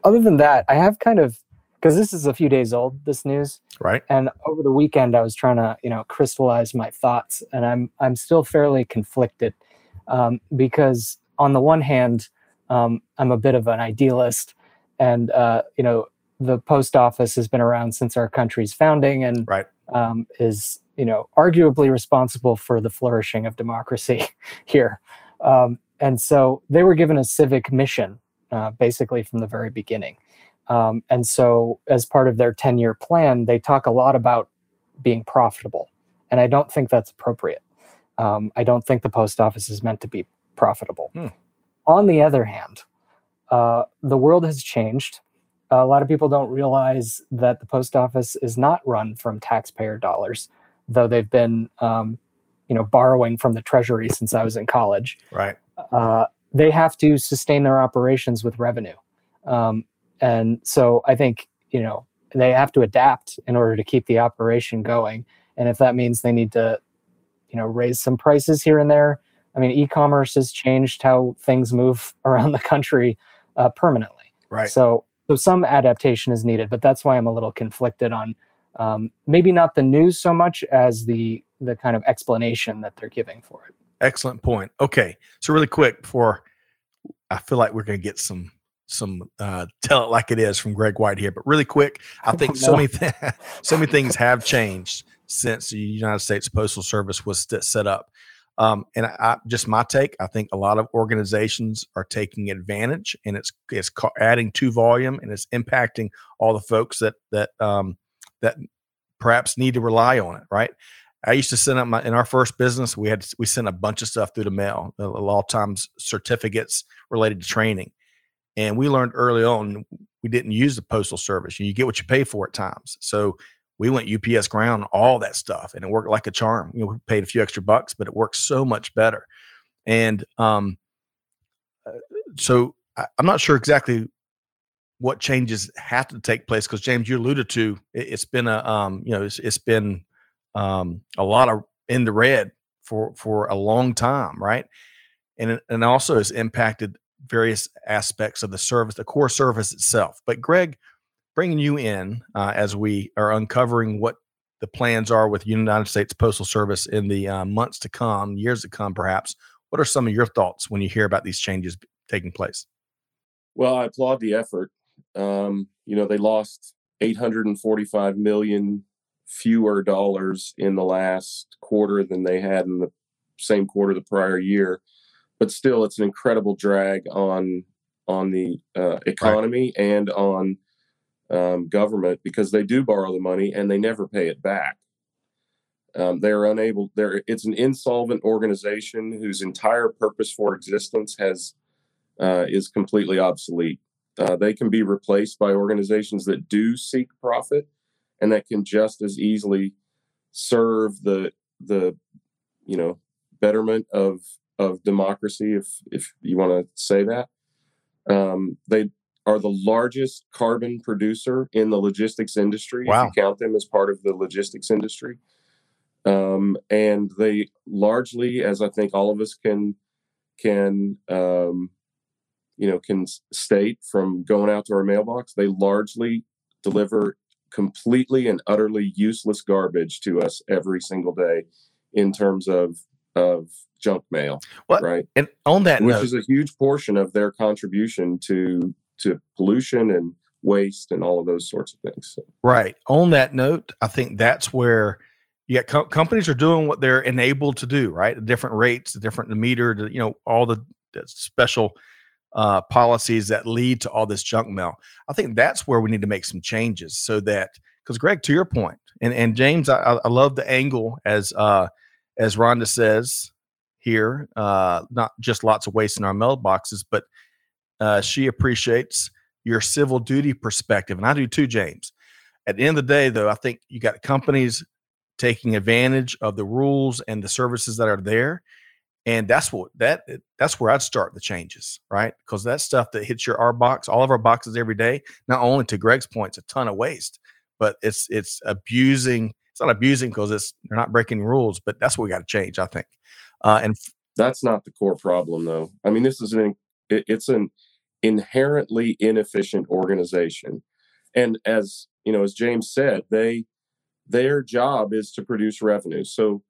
other than that, I have kind of because this is a few days old this news right and over the weekend i was trying to you know crystallize my thoughts and i'm i'm still fairly conflicted um, because on the one hand um, i'm a bit of an idealist and uh, you know the post office has been around since our country's founding and right. um, is you know arguably responsible for the flourishing of democracy (laughs) here um, and so they were given a civic mission uh, basically from the very beginning um, and so, as part of their 10 year plan, they talk a lot about being profitable. And I don't think that's appropriate. Um, I don't think the post office is meant to be profitable. Hmm. On the other hand, uh, the world has changed. A lot of people don't realize that the post office is not run from taxpayer dollars, though they've been, um, you know, borrowing from the treasury since I was in college. Right. Uh, they have to sustain their operations with revenue. Um, and so I think, you know, they have to adapt in order to keep the operation going. And if that means they need to, you know, raise some prices here and there, I mean, e-commerce has changed how things move (laughs) around the country uh, permanently. Right. So, so some adaptation is needed, but that's why I'm a little conflicted on um, maybe not the news so much as the the kind of explanation that they're giving for it. Excellent point. Okay, so really quick before I feel like we're going to get some some uh, tell it like it is from Greg White here. But really quick, I (laughs) think so many th- (laughs) so many things have changed since the United States Postal Service was st- set up. Um, and I, I, just my take, I think a lot of organizations are taking advantage, and it's it's ca- adding to volume, and it's impacting all the folks that that um, that perhaps need to rely on it. Right. I used to send up my in our first business. We had we sent a bunch of stuff through the mail. A lot of times certificates related to training and we learned early on we didn't use the postal service. You get what you pay for at times. So we went UPS ground, all that stuff, and it worked like a charm. You know, we paid a few extra bucks, but it worked so much better. And um, uh, so I, am not sure exactly what changes have to take place because James, you alluded to it, has been a um, you know it's, it's been um, a lot of in the red for for a long time, right? And and also has impacted various aspects of the service, the core service itself. But Greg, bringing you in uh, as we are uncovering what the plans are with United States Postal Service in the uh, months to come, years to come, perhaps. What are some of your thoughts when you hear about these changes taking place? Well, I applaud the effort. Um, you know, they lost 845 million fewer dollars in the last quarter than they had in the same quarter the prior year but still, it's an incredible drag on on the uh, economy right. and on um, government because they do borrow the money and they never pay it back. Um, they're unable. They're it's an insolvent organization whose entire purpose for existence has uh, is completely obsolete. Uh, they can be replaced by organizations that do seek profit and that can just as easily serve the the you know betterment of of democracy if if you want to say that um, they are the largest carbon producer in the logistics industry Wow. if you count them as part of the logistics industry. Um, and they largely as i think all of us can can um, you know can state from going out to our mailbox they largely deliver completely and utterly useless garbage to us every single day in terms of of junk mail What- right? And on that which note, is a huge portion of their contribution to to pollution and waste and all of those sorts of things So, Right. On that note, I think that's where got co- companies are doing what they're enabled to do, right? The different rates, the different the meter, the, you know, all the, the special uh, policies that lead to all this junk mail. I think that's where we need to make some changes so that because Greg, to your point, and and James, I, I I love the angle as uh, as Rhonda says here, uh, not just lots of waste in our mailboxes, but uh, she appreciates your civil duty perspective, and I do too, James. At the end of the day, though, I think you got companies taking advantage of the rules and the services that are there, and that's what that that's where I'd start the changes, right? Because that stuff that hits your our box, all of our boxes every day, not only to Greg's point, it's a ton of waste, but it's it's abusing. It's not abusing because it's they're not breaking rules, but that's what we got to change, I think. Uh, and that's not the core problem though i mean this is an it, it's an inherently inefficient organization. And as you know as james said they their job is to produce revenue. So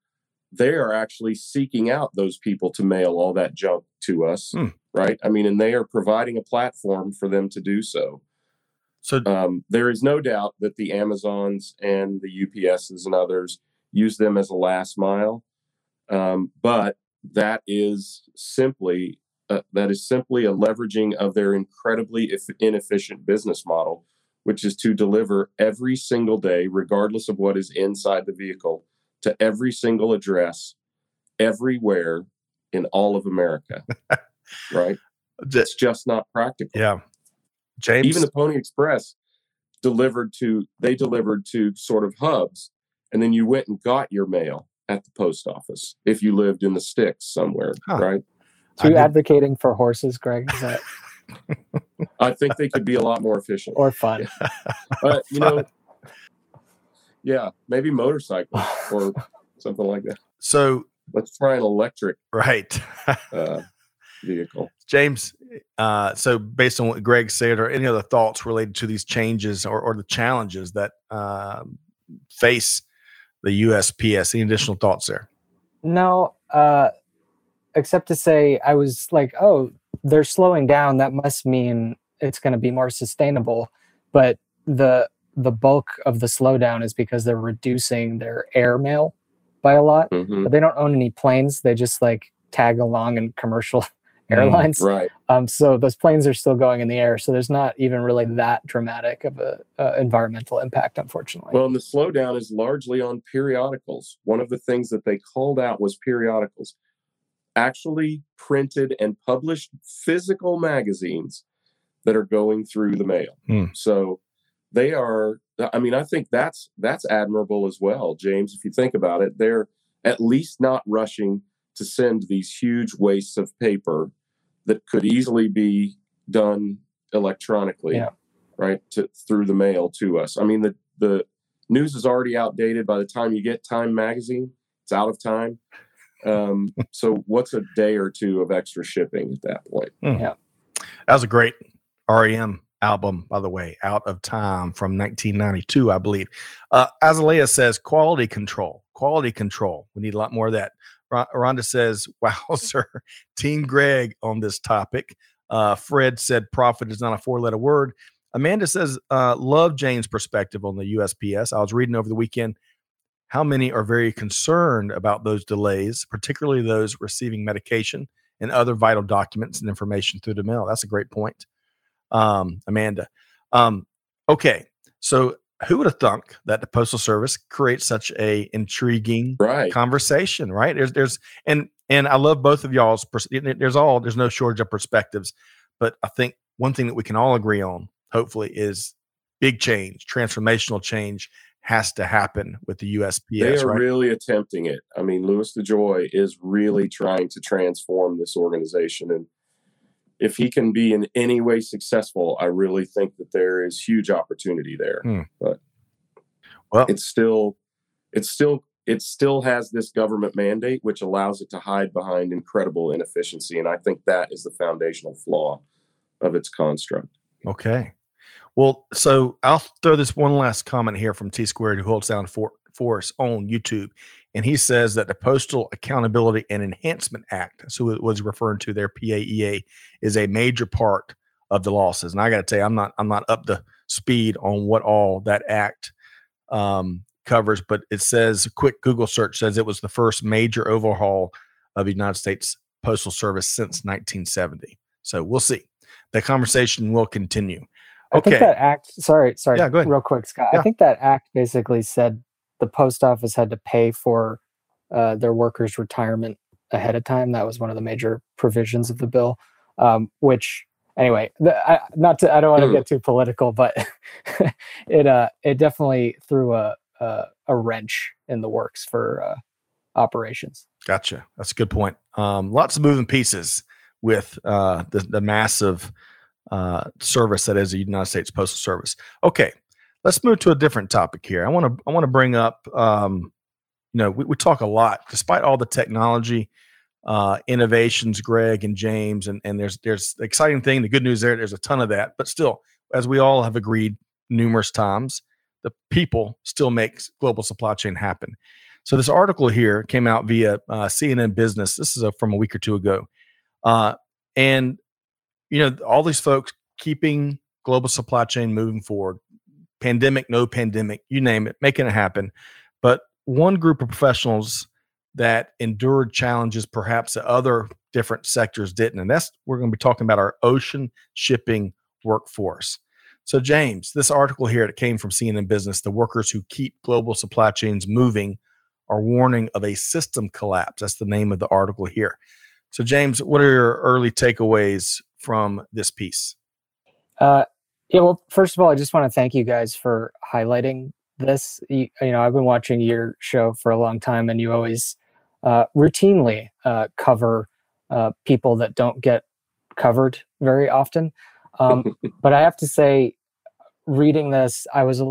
they are actually seeking out those people to mail all that junk to us Hmm. right? I mean and they are providing a platform for them to do so. So um, there is no doubt that the amazons and the ups's and others use them as a last mile. Um, but that is simply uh, that is simply a leveraging of their incredibly inefficient business model which is to deliver every single day regardless of what is inside the vehicle to every single address everywhere in all of america (laughs) right it's just not practical yeah, James. even the pony express delivered to they delivered to sort of hubs and then you went and got your mail at the post office if you lived in the sticks somewhere Huh. right So you I did- advocating for horses, Greg? Is that (laughs) i think they could be a lot more efficient or fun? but you know yeah maybe motorcycle (laughs) or something like that so let's try an electric right. (laughs) uh, vehicle James, uh, so based on what Greg said, or any other thoughts related to these changes or, or the challenges that um, face the USPS? Any additional thoughts there? No, uh, except to say, I was like, oh, they're slowing down. That must mean it's going to be more sustainable. But the the bulk of the slowdown is because they're reducing their air mail by a lot. Mhm. But they don't own any planes. They just like tag along in commercial (laughs) airlines. right Um, so those planes are still going in the air. So there's not even really that dramatic of a uh, environmental impact, unfortunately. Well, and the slowdown is largely on periodicals. One of the things that they called out was periodicals, actually printed and published physical magazines that are going through the mail. Hmm. So they are. I mean, I think that's that's admirable as well, James. If you think about it, they're at least not rushing to send these huge wastes of paper that could easily be done electronically Yeah. right to through the mail to us i mean the the news is already outdated by the time you get time magazine it's out of time um, so what's a day or two of extra shipping at that point Yeah. That was a great REM album, by the way, Out of Time from 1992, I believe. Uh, Azalea says quality control, quality control. We need a lot more of that. Ron- Rhonda says, (laughs) wow, sir, Team Greg on this topic. Uh, Fred said profit is not a four letter word. Amanda says, uh, love Jane's perspective on the USPS. I was reading over the weekend how many are very concerned about those delays, particularly those receiving medication and other vital documents and information through the mail. That's a great point, um, Amanda. Um, Okay, so who would have thunk that the postal service creates such a intriguing Right. conversation? Right? There's there's and and I love both of y'all's. Pers- there's all there's no shortage of perspectives, but I think one thing that we can all agree on, hopefully, is big change, transformational change has to happen with the USPS. They are Right? really attempting it. I mean, Louis DeJoy is really trying to transform this organization. And if he can be in any way successful, I really think that there is huge opportunity there. Hmm. But Well- it's still, it's still, it still has this government mandate, which allows it to hide behind incredible inefficiency. And I think that is the foundational flaw of its construct. Okay. Well, so I'll throw this one last comment here from T Squared, who holds down for, for us on YouTube. And he says that the Postal Accountability and Enhancement Act, so it was referring to their PAEA, is a major part of the losses. And I got to tell you, I'm not I'm not up to speed on what all that act um, covers, but it says a quick Google search says it was the first major overhaul of the United States Postal Service since 1970. So we'll see. The conversation will continue. I think that act. Sorry, sorry. Yeah, go ahead. Real quick, Scott. Yeah. I think that act basically said the post office had to pay for uh, their workers' retirement ahead of time. That was one of the major provisions of the bill. Um, which, anyway, the, I, not to. I don't want to Hmm. get too political, but (laughs) it uh, it definitely threw a a, a wrench in the works for uh, operations. Gotcha. That's a good point. Um, lots of moving pieces with uh, the, the massive uh, service that is the United States Postal Service. Okay, let's move to a different topic here. I want to I want to bring up. Um, you know, we, we talk a lot, despite all the technology uh, innovations, Greg and James, and and there's there's the exciting thing. The good news there, there's a ton of that, but still, as we all have agreed numerous times, the people still makes global supply chain happen. So this article here came out via uh, CNN Business. This is a, from a week or two ago, uh, and you know all these folks keeping global supply chain moving forward, pandemic, no pandemic, you name it, making it happen. But one group of professionals that endured challenges perhaps that other different sectors didn't, and that's we're going to be talking about our ocean shipping workforce. So, James, this article here that came from CNN Business, the workers who keep global supply chains moving are warning of a system collapse. That's the name of the article here. So, James, what are your early takeaways from this piece? Uh, yeah, well, first of all, I just want to thank you guys for highlighting this. You, you know, I've been watching your show for a long time, and you always uh, routinely uh, cover uh, people that don't get covered very often. Um, (laughs) but I have to say, reading this, I was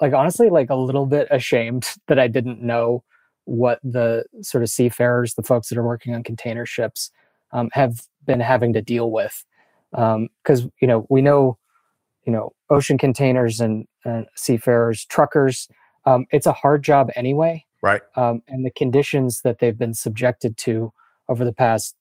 like honestly like a little bit ashamed (laughs) that I didn't know what the sort of seafarers, the folks that are working on container ships, um, have been having to deal with. Because you know we know, you know, ocean containers and, and seafarers, truckers. Um, it's a hard job anyway, Right. um, and the conditions that they've been subjected to over the past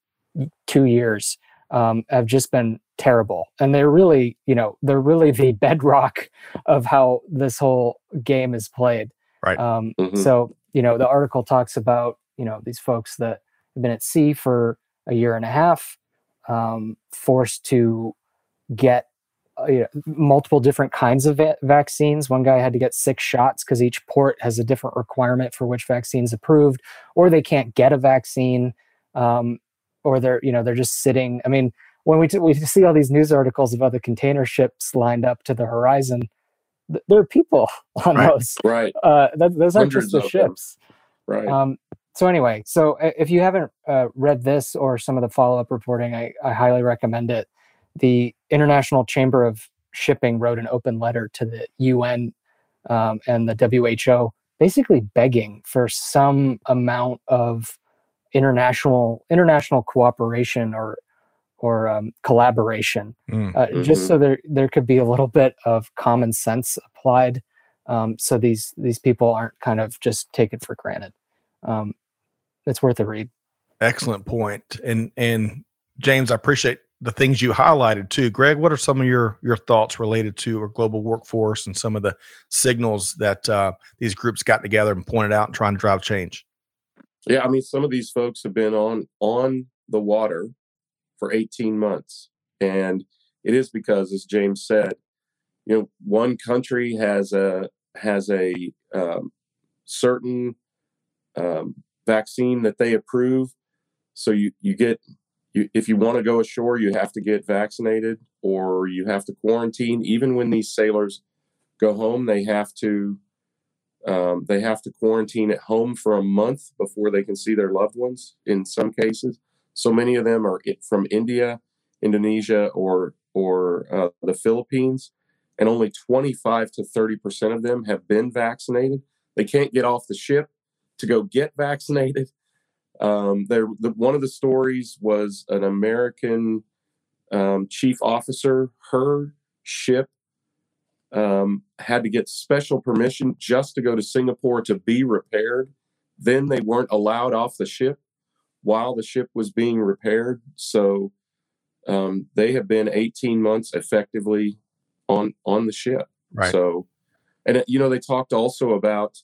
two years um, have just been terrible and they're really you know they're really the (laughs) bedrock of how this whole game is played Right. um, Mhm. so you know the article talks about you know these folks that have been at sea for a year and a half um, forced to get uh, you know, multiple different kinds of va- vaccines. One guy had to get six shots because each port has a different requirement for which vaccine's approved, or they can't get a vaccine, um, or they're you know they're just sitting. I mean, when we t- we see all these news articles about the container ships lined up to the horizon, th- there are people (laughs) on Right. those. Right. Uh, that, those aren't just the of them. ships. Right. Um, so anyway, so if you haven't uh, read this or some of the follow-up reporting, I, I highly recommend it. The International Chamber of Shipping wrote an open letter to the UN um, and the WHO, basically begging for some amount of international international cooperation or or um, collaboration, Mm. uh, just Mhm. so there there could be a little bit of common sense applied, um, so these these people aren't kind of just taken for granted. Um, it's worth a read. Excellent point. And and James, I appreciate the things you highlighted too. Greg, what are some of your your thoughts related to our global workforce and some of the signals that uh, these groups got together and pointed out and trying to drive change? Yeah, I mean, some of these folks have been on on the water for 18 months, and it is because, as James said, you know, one country has a has a um, certain um, vaccine that they approve. So you you get you, if you want to go ashore, you have to get vaccinated or you have to quarantine. Even when these sailors go home, they have to um, they have to quarantine at home for a month before they can see their loved ones. In some cases, so many of them are from India, Indonesia, or or uh, the Philippines, and only 25 to 30 percent of them have been vaccinated. They can't get off the ship to go get vaccinated. Um, there, the, one of the stories was an American um, chief officer. Her ship um, had to get special permission just to go to Singapore to be repaired. Then they weren't allowed off the ship while the ship was being repaired. So um, they have been 18 months effectively on on the ship. Right. So, and you know, they talked also about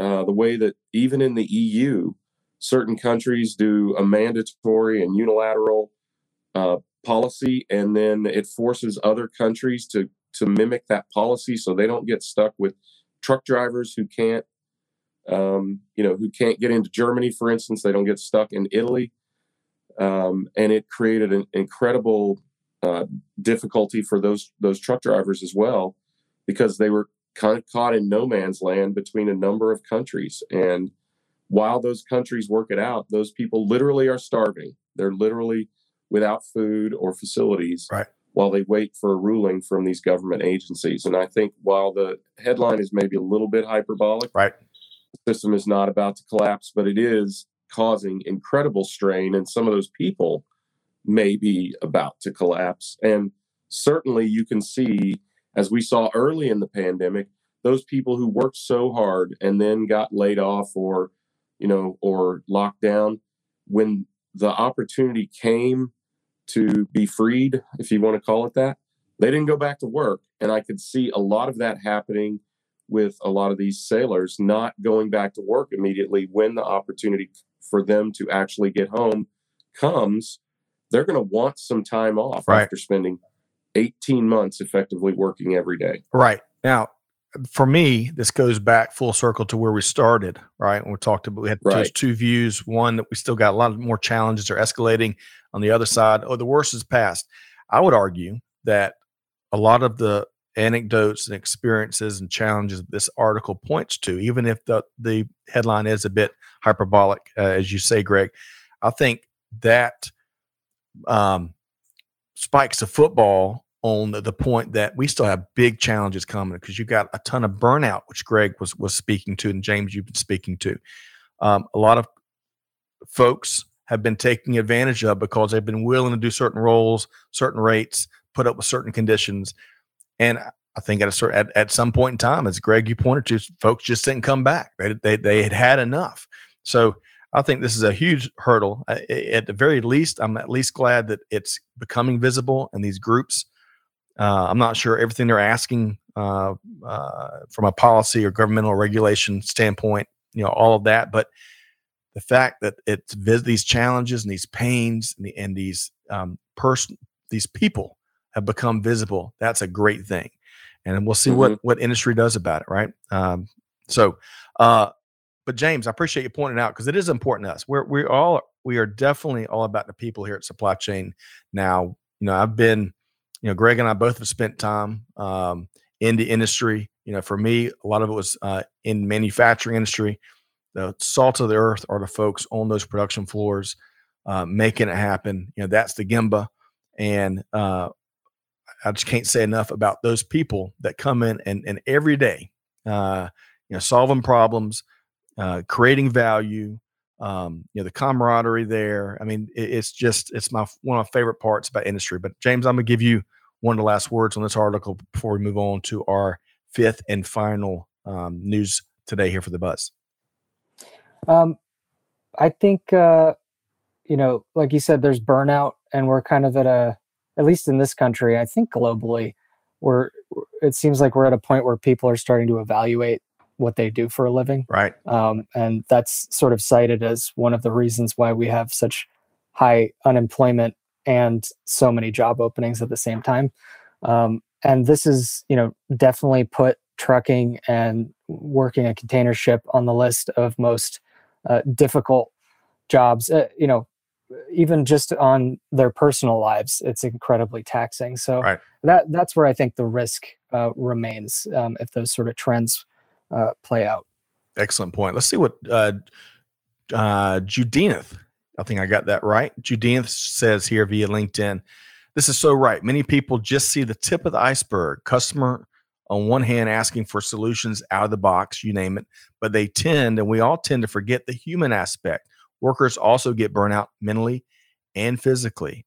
uh, the way that even in the EU, certain countries do a mandatory and unilateral uh, policy, and then it forces other countries to to mimic that policy, so they don't get stuck with truck drivers who can't, um, you know, who can't get into Germany, for instance. They don't get stuck in Italy, um, and it created an incredible uh, difficulty for those those truck drivers as well, because they were kind of caught in no man's land between a number of countries. And while those countries work it out, those people literally are starving. They're literally without food or facilities right. while they wait for a ruling from these government agencies. And I think while the headline is maybe a little bit hyperbolic, right. the system is not about to collapse, but it is causing incredible strain. And some of those people may be about to collapse. And certainly you can see as we saw early in the pandemic, those people who worked so hard and then got laid off or, you know, or locked down, when the opportunity came to be freed, if you want to call it that, they didn't go back to work. And I could see a lot of that happening with a lot of these sailors not going back to work immediately when the opportunity for them to actually get home comes. They're going to want some time off right. after spending 18 months effectively working every day. Right. Now, for me, this goes back full circle to where we started, right? When we talked about, we had right. those two views. One that we still got a lot more challenges are escalating. On the other side, oh, the worst is past. I would argue that a lot of the anecdotes and experiences and challenges this article points to, even if the, the headline is a bit hyperbolic, uh, as you say, Greg, I think that um, spikes of football on the, the point that we still have big challenges coming because you got a ton of burnout, which Greg was was speaking to, and James you've been speaking to. Um, a lot of folks have been taking advantage of because they've been willing to do certain roles, certain rates, put up with certain conditions, and I think at a certain at, at some point in time, as Greg you pointed to, folks just didn't come back. They they, they had had enough. So I think this is a huge hurdle. At the very least, I'm at least glad that it's becoming visible in these groups. Uh, I'm not sure everything they're asking uh, uh, from a policy or governmental regulation standpoint, you know, all of that. But the fact that it's these challenges and these pains and, the, and these um, person, these people have become visible. That's a great thing, and we'll see mm-hmm. what what industry does about it. Right. Um, so, uh, but James, I appreciate you pointing out because it is important to us. We're we all we are definitely all about the people here at Supply Chain. Now, you know, I've been, you know, Greg and I both have spent time um, in the industry. You know, for me, a lot of it was uh, in manufacturing industry. The salt of the earth are the folks on those production floors uh, making it happen. You know, that's the Gemba, and uh, I just can't say enough about those people that come in and and every day, uh, you know, solving problems uh, creating value, um, you know, the camaraderie there. I mean, it, it's just it's my one of my favorite parts about industry. But James, I'm gonna give you one of the last words on this article before we move on to our fifth and final um, news today here for the buzz. Um, I think uh, you know, like you said, there's burnout, and we're kind of at a, at least in this country, I think globally, we're it seems like we're at a point where people are starting to evaluate what they do for a living. Right. Um, and that's sort of cited as one of the reasons why we have such high unemployment and so many job openings at the same time. Um, and this is you know definitely put trucking and working a container ship on the list of most uh, difficult jobs. Uh, you know, even just on their personal lives, it's incredibly taxing. So Right. that that's where I think the risk uh, remains um, if those sort of trends uh, play out. Excellent point. Let's see what uh, uh, Judineth, I think I got that right. Judineth says here via LinkedIn, this is so right. Many people just see the tip of the iceberg. Customer, on one hand, asking for solutions out of the box, you name it, but they tend, and we all tend to forget the human aspect. Workers also get burnout mentally and physically.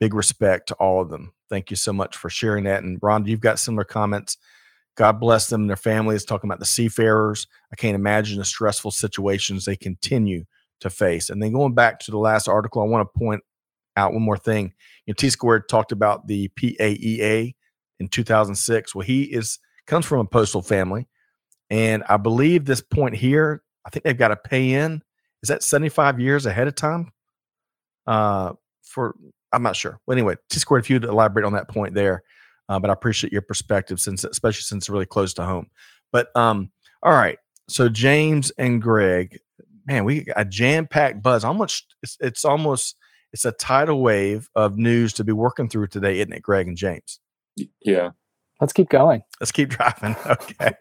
Big respect to all of them. Thank you so much for sharing that. And Ron, you've got similar comments. God bless them and their families, talking about the seafarers. I can't imagine the stressful situations they continue to face. And then going back to the last article, I want to point out one more thing. You know, T Squared talked about the PAEA in 2006. Well, he is comes from a postal family, and I believe this point here, I think they've got to pay in. Is that 75 years ahead of time? Uh, for I'm not sure. Well, anyway, T Squared, if you'd elaborate on that point there, uh, but I appreciate your perspective since, especially since it's really close to home. But um, all right. So James and Greg, man, we got a jam-packed buzz. Almost, it's, it's almost, it's a tidal wave of news to be working through today, isn't it, Greg and James? Yeah. Let's keep going. Let's keep (laughs) driving. Okay.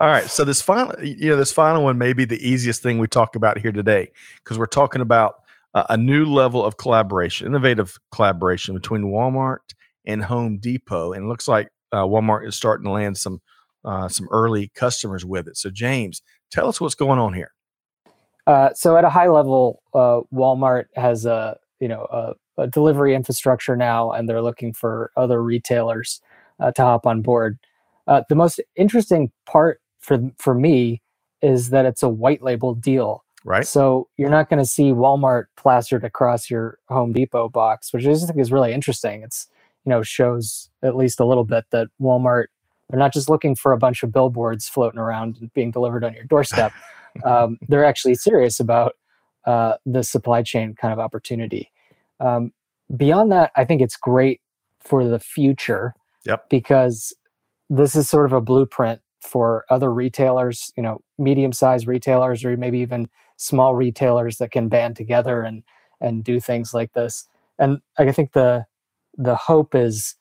All right. So this final, you know, this final one may be the easiest thing we talk about here today because we're talking about uh, a new level of collaboration, innovative collaboration between Walmart and Home Depot, and it looks like uh, Walmart is starting to land some uh, some early customers with it. So James, tell us what's going on here. Uh, so at a high level, uh, Walmart has a you know a, a, delivery infrastructure now, and they're looking for other retailers uh, to hop on board. Uh, the most interesting part for for me is that it's a white label deal. Right. So you're not going to see Walmart plastered across your Home Depot box, which I just think is really interesting. It's you know shows at least a little bit that Walmart they're not just looking for a bunch of billboards floating around and being delivered on your doorstep. (laughs) um, they're actually serious about uh, the supply chain kind of opportunity. Um, beyond that, I think it's great for the future. Yep. Because this is sort of a blueprint for other retailers, you know, medium-sized retailers or maybe even small retailers that can band together and and do things like this. And I think the the hope is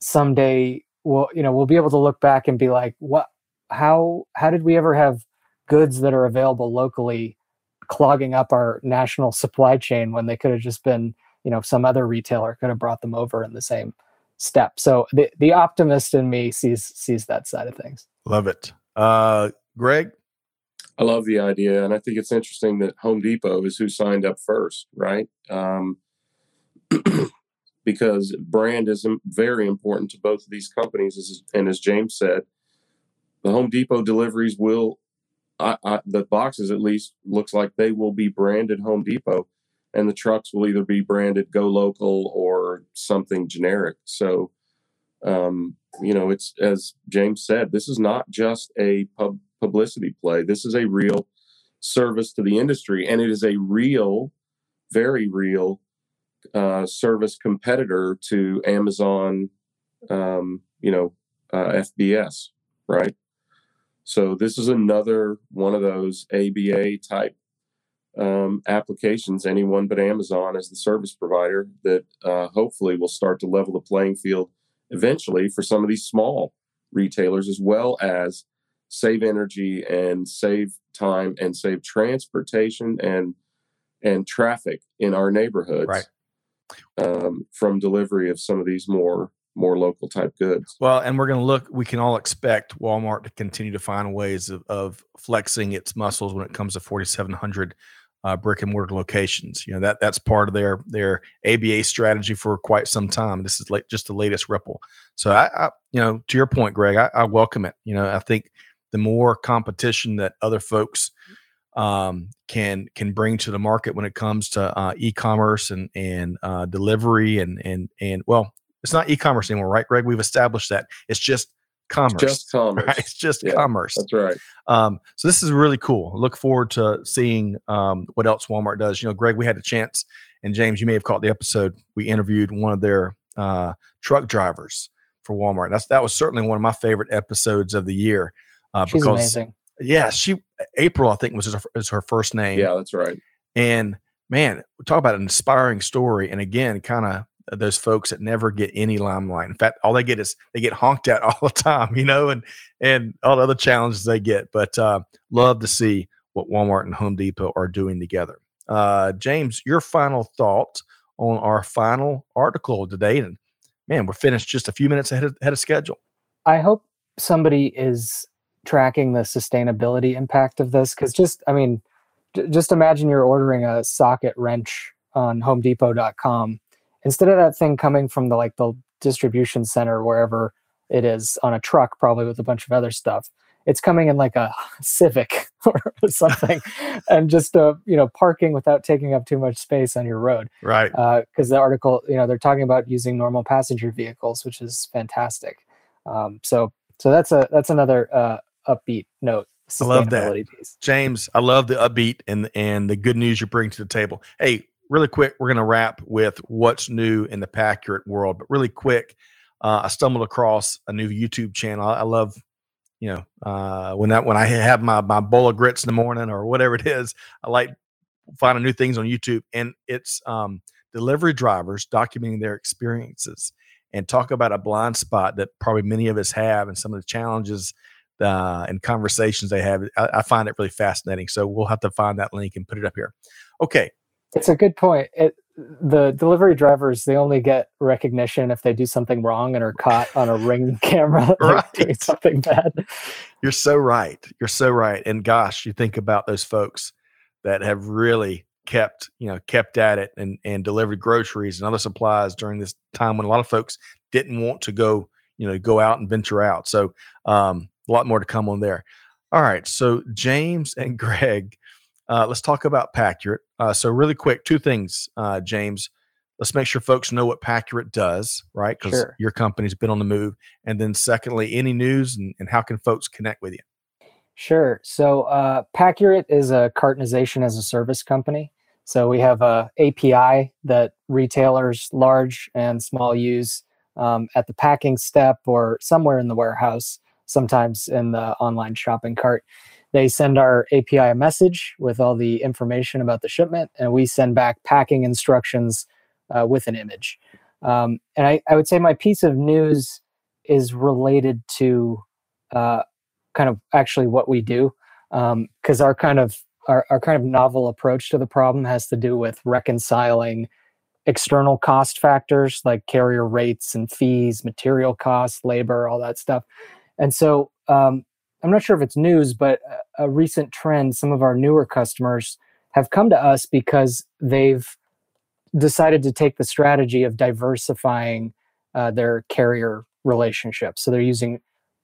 someday we'll you know we'll be able to look back and be like, what how how did we ever have goods that are available locally clogging up our national supply chain when they could have just been you know some other retailer could have brought them over in the same step so the the optimist in me sees sees that side of things Love it. Uh, Greg, I love the idea, and I think it's interesting that Home Depot is who signed up first, right? Um, (clears throat) because brand is very important to both of these companies, and as James said, the Home Depot deliveries will, I, I, the boxes at least looks like they will be branded Home Depot, and the trucks will either be branded Go Local or something generic. So, um, you know, it's as James said, this is not just a pub publicity play. This is a real service to the industry, and it is a real, very real uh, service competitor to Amazon. Um, you know, uh, FBS, right? So this is another one of those ABA type um, applications. Anyone but Amazon as the service provider that uh, hopefully will start to level the playing field eventually for some of these small retailers as well as save energy and save time and save transportation and and traffic in our neighborhoods Right. Um, from delivery of some of these more more local type goods Well, and we're going to look, we can all expect Walmart to continue to find ways of, of flexing its muscles when it comes to 4,700 uh, brick and mortar locations. You know, that that's part of their, their ABA strategy for quite some time. This is like just the latest ripple. So I, I you know, to your point, Greg, I, I welcome it. You know, I think the more competition that other folks um, can can bring to the market when it comes to uh, e-commerce and and uh, delivery and and and well, it's not e-commerce anymore, right, Greg? We've established that it's just commerce. just commerce (laughs) right? It's just Yeah, commerce. that's right Um, so this is really cool. Look forward to seeing um, what else Walmart does. You know, Greg, we had a chance, and James, you may have caught the episode. We interviewed one of their uh, truck drivers for Walmart. That's that was certainly one of my favorite episodes of the year. Uh, She's because, amazing. Yeah, she April I think was her, is her first name. Yeah, that's right. And man, we talk about an inspiring story. And again, kind of those folks that never get any limelight. In fact, all they get is they get honked at (laughs) all the time, you know, and and all the other challenges they get. But uh, love to see what Walmart and Home Depot are doing together. Uh, James, your final thoughts on our final article today? And man, we're finished just a few minutes ahead of, ahead of schedule. I hope somebody is tracking the sustainability impact of this? Because just, I mean, just imagine you're ordering a socket wrench on homedepot.com instead of that thing coming from the like the distribution center wherever it is on a truck probably with a bunch of other stuff it's coming in like a (laughs) civic (laughs) or something (laughs) and just uh, you know parking without taking up too much space on your road. Right. Because uh, the article you know they're talking about using normal passenger vehicles which is fantastic. Um, so so that's a that's another uh, upbeat note I love that, piece. James. I love the upbeat and and the good news you bring to the table. Hey, really quick, we're going to wrap with what's new in the Paccurate world. But really quick, uh, I stumbled across a new YouTube channel. I, I love, you know, uh, when that when I have my my bowl of grits in the morning or whatever it is, I like finding new things on YouTube, and it's um, delivery drivers documenting their experiences and talk about a blind spot that probably many of us have and some of the challenges uh, and conversations they have. I, I, find it really fascinating. So we'll have to find that link and put it up here. Okay, it's a good point. It, the delivery drivers they only get recognition if they do something wrong and are caught on a ring (laughs) camera right. doing something bad. You're so right. You're so right. And gosh, you think about those folks that have really kept, you know, kept at it and and delivered groceries and other supplies during this time when a lot of folks didn't want to go, you know, go out and venture out. So um, a lot more to come on there. All right. So James and (laughs) Greg, uh, let's talk about Paccurate. Uh, so, really quick, two things, uh, James. Let's make sure folks know what Paccurate does, right? Because sure. your company's been on the move. And then, secondly, any news and, and how can folks connect with you? Sure. So, uh, Paccurate is a cartonization as a service company. So, we have a API that retailers, large and small, use um, at the packing step or somewhere in the warehouse, sometimes in the online shopping cart. They send our API a message with all the information about the shipment, and we send back packing instructions uh, with an image. Um, and I, I, would say my piece of news is related to uh, kind of actually what we do, because um, our kind of our, our kind of novel approach to the problem has to do with reconciling external cost factors like carrier rates and fees, material costs, labor, all that stuff. And so um, I'm not sure if it's news, but a recent trend, some of our newer customers have come to us because they've decided to take the strategy of diversifying uh, their carrier relationships. So they're using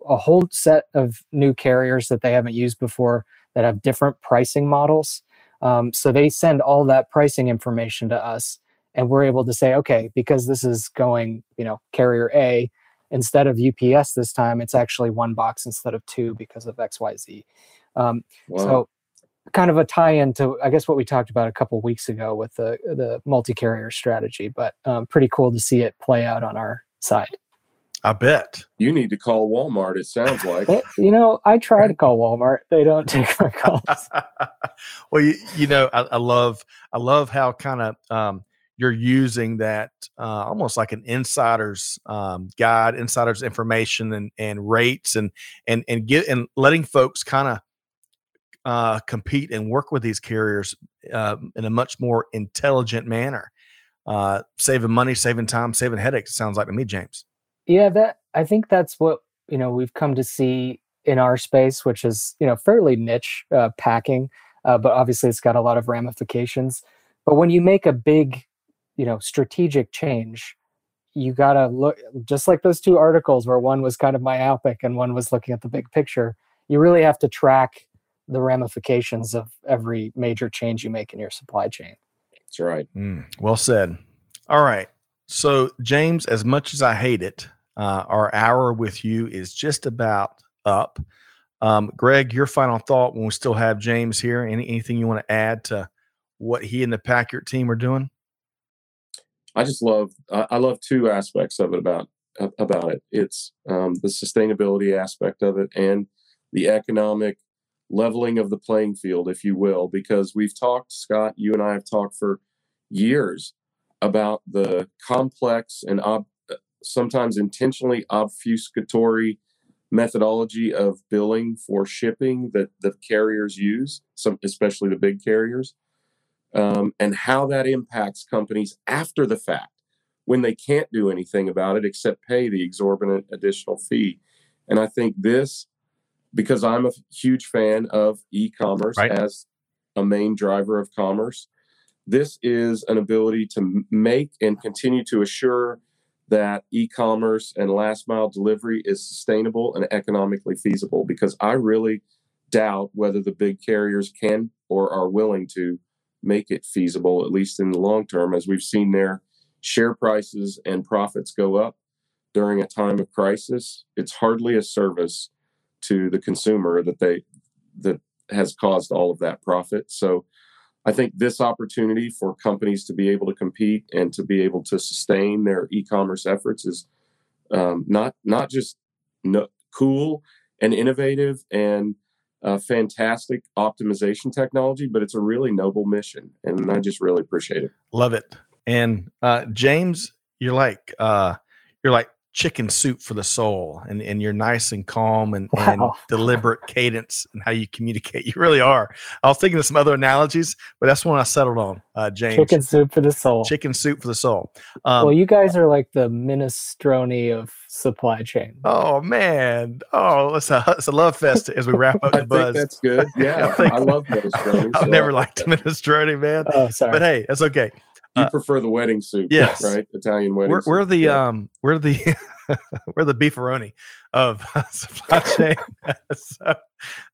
a whole set of new carriers that they haven't used before that have different pricing models. Um, so they send all that pricing information to us, and we're able to say, okay, because this is going, you know, carrier A, instead of UPS this time, it's actually one box instead of two because of XYZ. Um, wow. So, kind of a tie-in to I guess what we talked about a couple weeks ago with the the multi-carrier strategy, but um, pretty cool to see it play out on our side. I bet you need to call Walmart. It sounds like you know. I try to call Walmart; they don't (laughs) take my calls. (laughs) well, you, you know, I, I, love I love how kind of um, you're using that uh, almost like an insider's um, guide, insider's information and, and rates and and and get and letting folks kind of uh, compete and work with these carriers uh, in a much more intelligent manner, uh, saving money, saving time, saving headaches. sounds like to me, James. Yeah, that I think that's what you know we've come to see in our space, which is you know fairly niche uh, packing, uh, but obviously it's got a lot of ramifications. But when you make a big you know strategic change you got to look just like those two articles where one was kind of myopic and one was looking at the big picture you really have to track the ramifications of every major change you make in your supply chain. That's right. Mm, well said. All right so james as much as i hate it uh, our hour with you is just about up. Um, greg your final thought when we still have james here Any, anything you want to add to what he and the Paccurate team are doing I just love I love two aspects of it about about it. It's um, the sustainability aspect of it and the economic leveling of the playing field, if you will, because we've talked, Scott, you and I have talked for years about the complex and ob- sometimes intentionally obfuscatory methodology of billing for shipping that the carriers use, some especially the big carriers, um, and how that impacts companies after the fact when they can't do anything about it except pay the exorbitant additional fee. And I think this, because I'm a huge fan of e-commerce right. as a main driver of commerce, this is an ability to make and continue to assure that e-commerce and last mile delivery is sustainable and economically feasible because I really doubt whether the big carriers can or are willing to make it feasible at least in the long term as we've seen their share prices and profits go up during a time of crisis. It's hardly a service to the consumer that they that has caused all of that profit. So I think this opportunity for companies to be able to compete and to be able to sustain their e-commerce efforts is um, not not just no, cool and innovative and uh, fantastic optimization technology, but it's a really noble mission, and I just really appreciate it. Love it. And uh, James, you're like uh, you're like chicken soup for the soul and, and you're nice and calm and, wow. and deliberate cadence and how you communicate. You really are. I was thinking of some other analogies, but that's one I settled on, uh, James. Chicken soup for the soul. Chicken soup for the soul. Um, well, you guys are like the minestrone of supply chain. Oh, man. Oh, it's a, it's a love fest as we wrap up (laughs) the buzz. that's good. (laughs) Yeah, I, I love minestrone. I've so never liked minestrone, man. Oh, sorry. But hey, that's okay. You uh, prefer the wedding soup, yes, right? Italian wedding. We're, we're the yeah. um, we're the (laughs) we're the beefaroni of supply chain. so,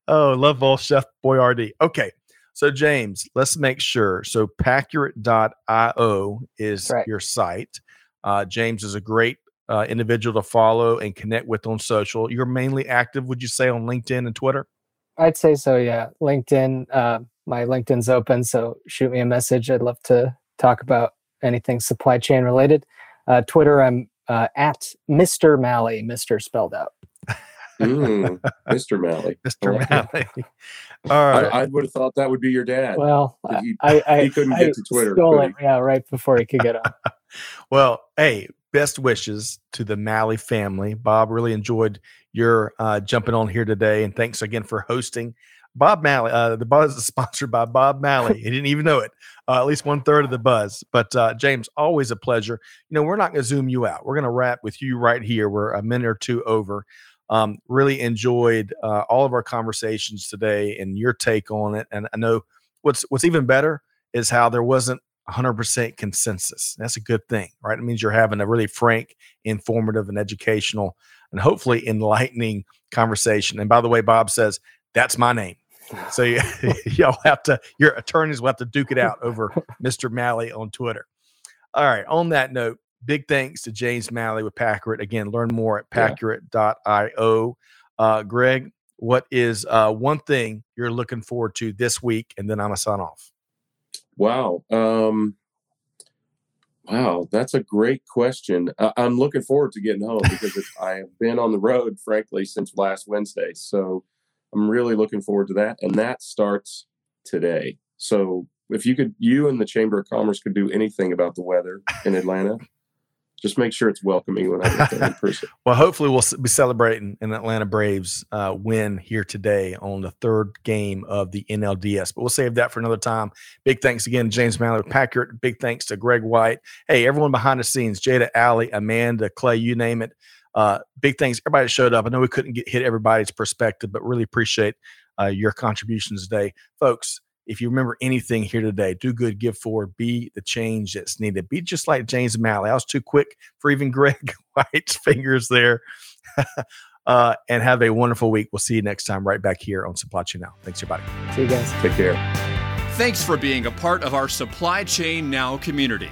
oh, love both Chef Boyardee. Okay, so James, let's make sure. So Paccurate.io is right. your site. Uh, James is a great uh, individual to follow and connect with on social. You're mainly active, would you say, on LinkedIn and Twitter? I'd say so. Yeah, LinkedIn. Uh, my LinkedIn's open, so shoot me a message. I'd love to talk about anything supply chain related. Uh, Twitter, I'm uh, at Mr. Malley, Mr. spelled out. mm, (laughs) Mr. Malley. Mr. Like Malley. All right. I, I, would have thought that would be your dad. Well, he, I, I, he couldn't I get to Twitter. Stole it, yeah, right before he could get on. (laughs) well, hey, best wishes to the Malley family. Bob really enjoyed your uh, jumping on here today, and thanks again for hosting. Bob Malley. Uh, the buzz is (laughs) sponsored by Bob Malley. He didn't even know it. Uh, at least one third of the buzz. But uh, James, always a pleasure. You know, we're not going to zoom you out. We're going to wrap with you right here. We're a minute or two over. Um, really enjoyed uh, all of our conversations today and your take on it. And I know what's what's even better is how there wasn't 100% consensus. That's a good thing, right? It means you're having a really frank, informative, and educational, and hopefully enlightening conversation. And by the way, Bob says that's my name. So you, (laughs) y'all have to, your attorneys will have to duke it out over Mr. Malley on Twitter. All right. On that note, big thanks to James Malley with Paccurate. Again, learn more at paccurate.io. Uh, Greg, what is uh, one thing you're looking forward to this week? And then I'm a sign off. Wow. Um, wow. That's a great question. Uh, I'm looking forward to getting home because I have been on the road, frankly, since last Wednesday. So I'm really looking forward to that. And that starts today. So if you could, you and the Chamber of Commerce could do anything about the weather in Atlanta, just make sure it's welcoming when I get there in (laughs) person. well, hopefully we'll be celebrating an Atlanta Braves uh, win here today on the third game of the NLDS. But we'll save that for another time. Big thanks again, James Malley Paccurate. Big thanks to Greg White. Hey, everyone behind the scenes, Jada Alley, Amanda, Clay, you name it. Uh, big things. Everybody showed up. I know we couldn't get, hit everybody's perspective, but really appreciate uh, your contributions today, folks. If you remember anything here today, do good, give forward, be the change that's needed. Be just like James Malley. I was too quick for even (laughs) Greg White's fingers there. (laughs) uh, and have a wonderful week. We'll see you next time right back here on Supply Chain Now. Thanks, everybody. See you guys. Take care. Thanks for being a part of our Supply Chain Now community.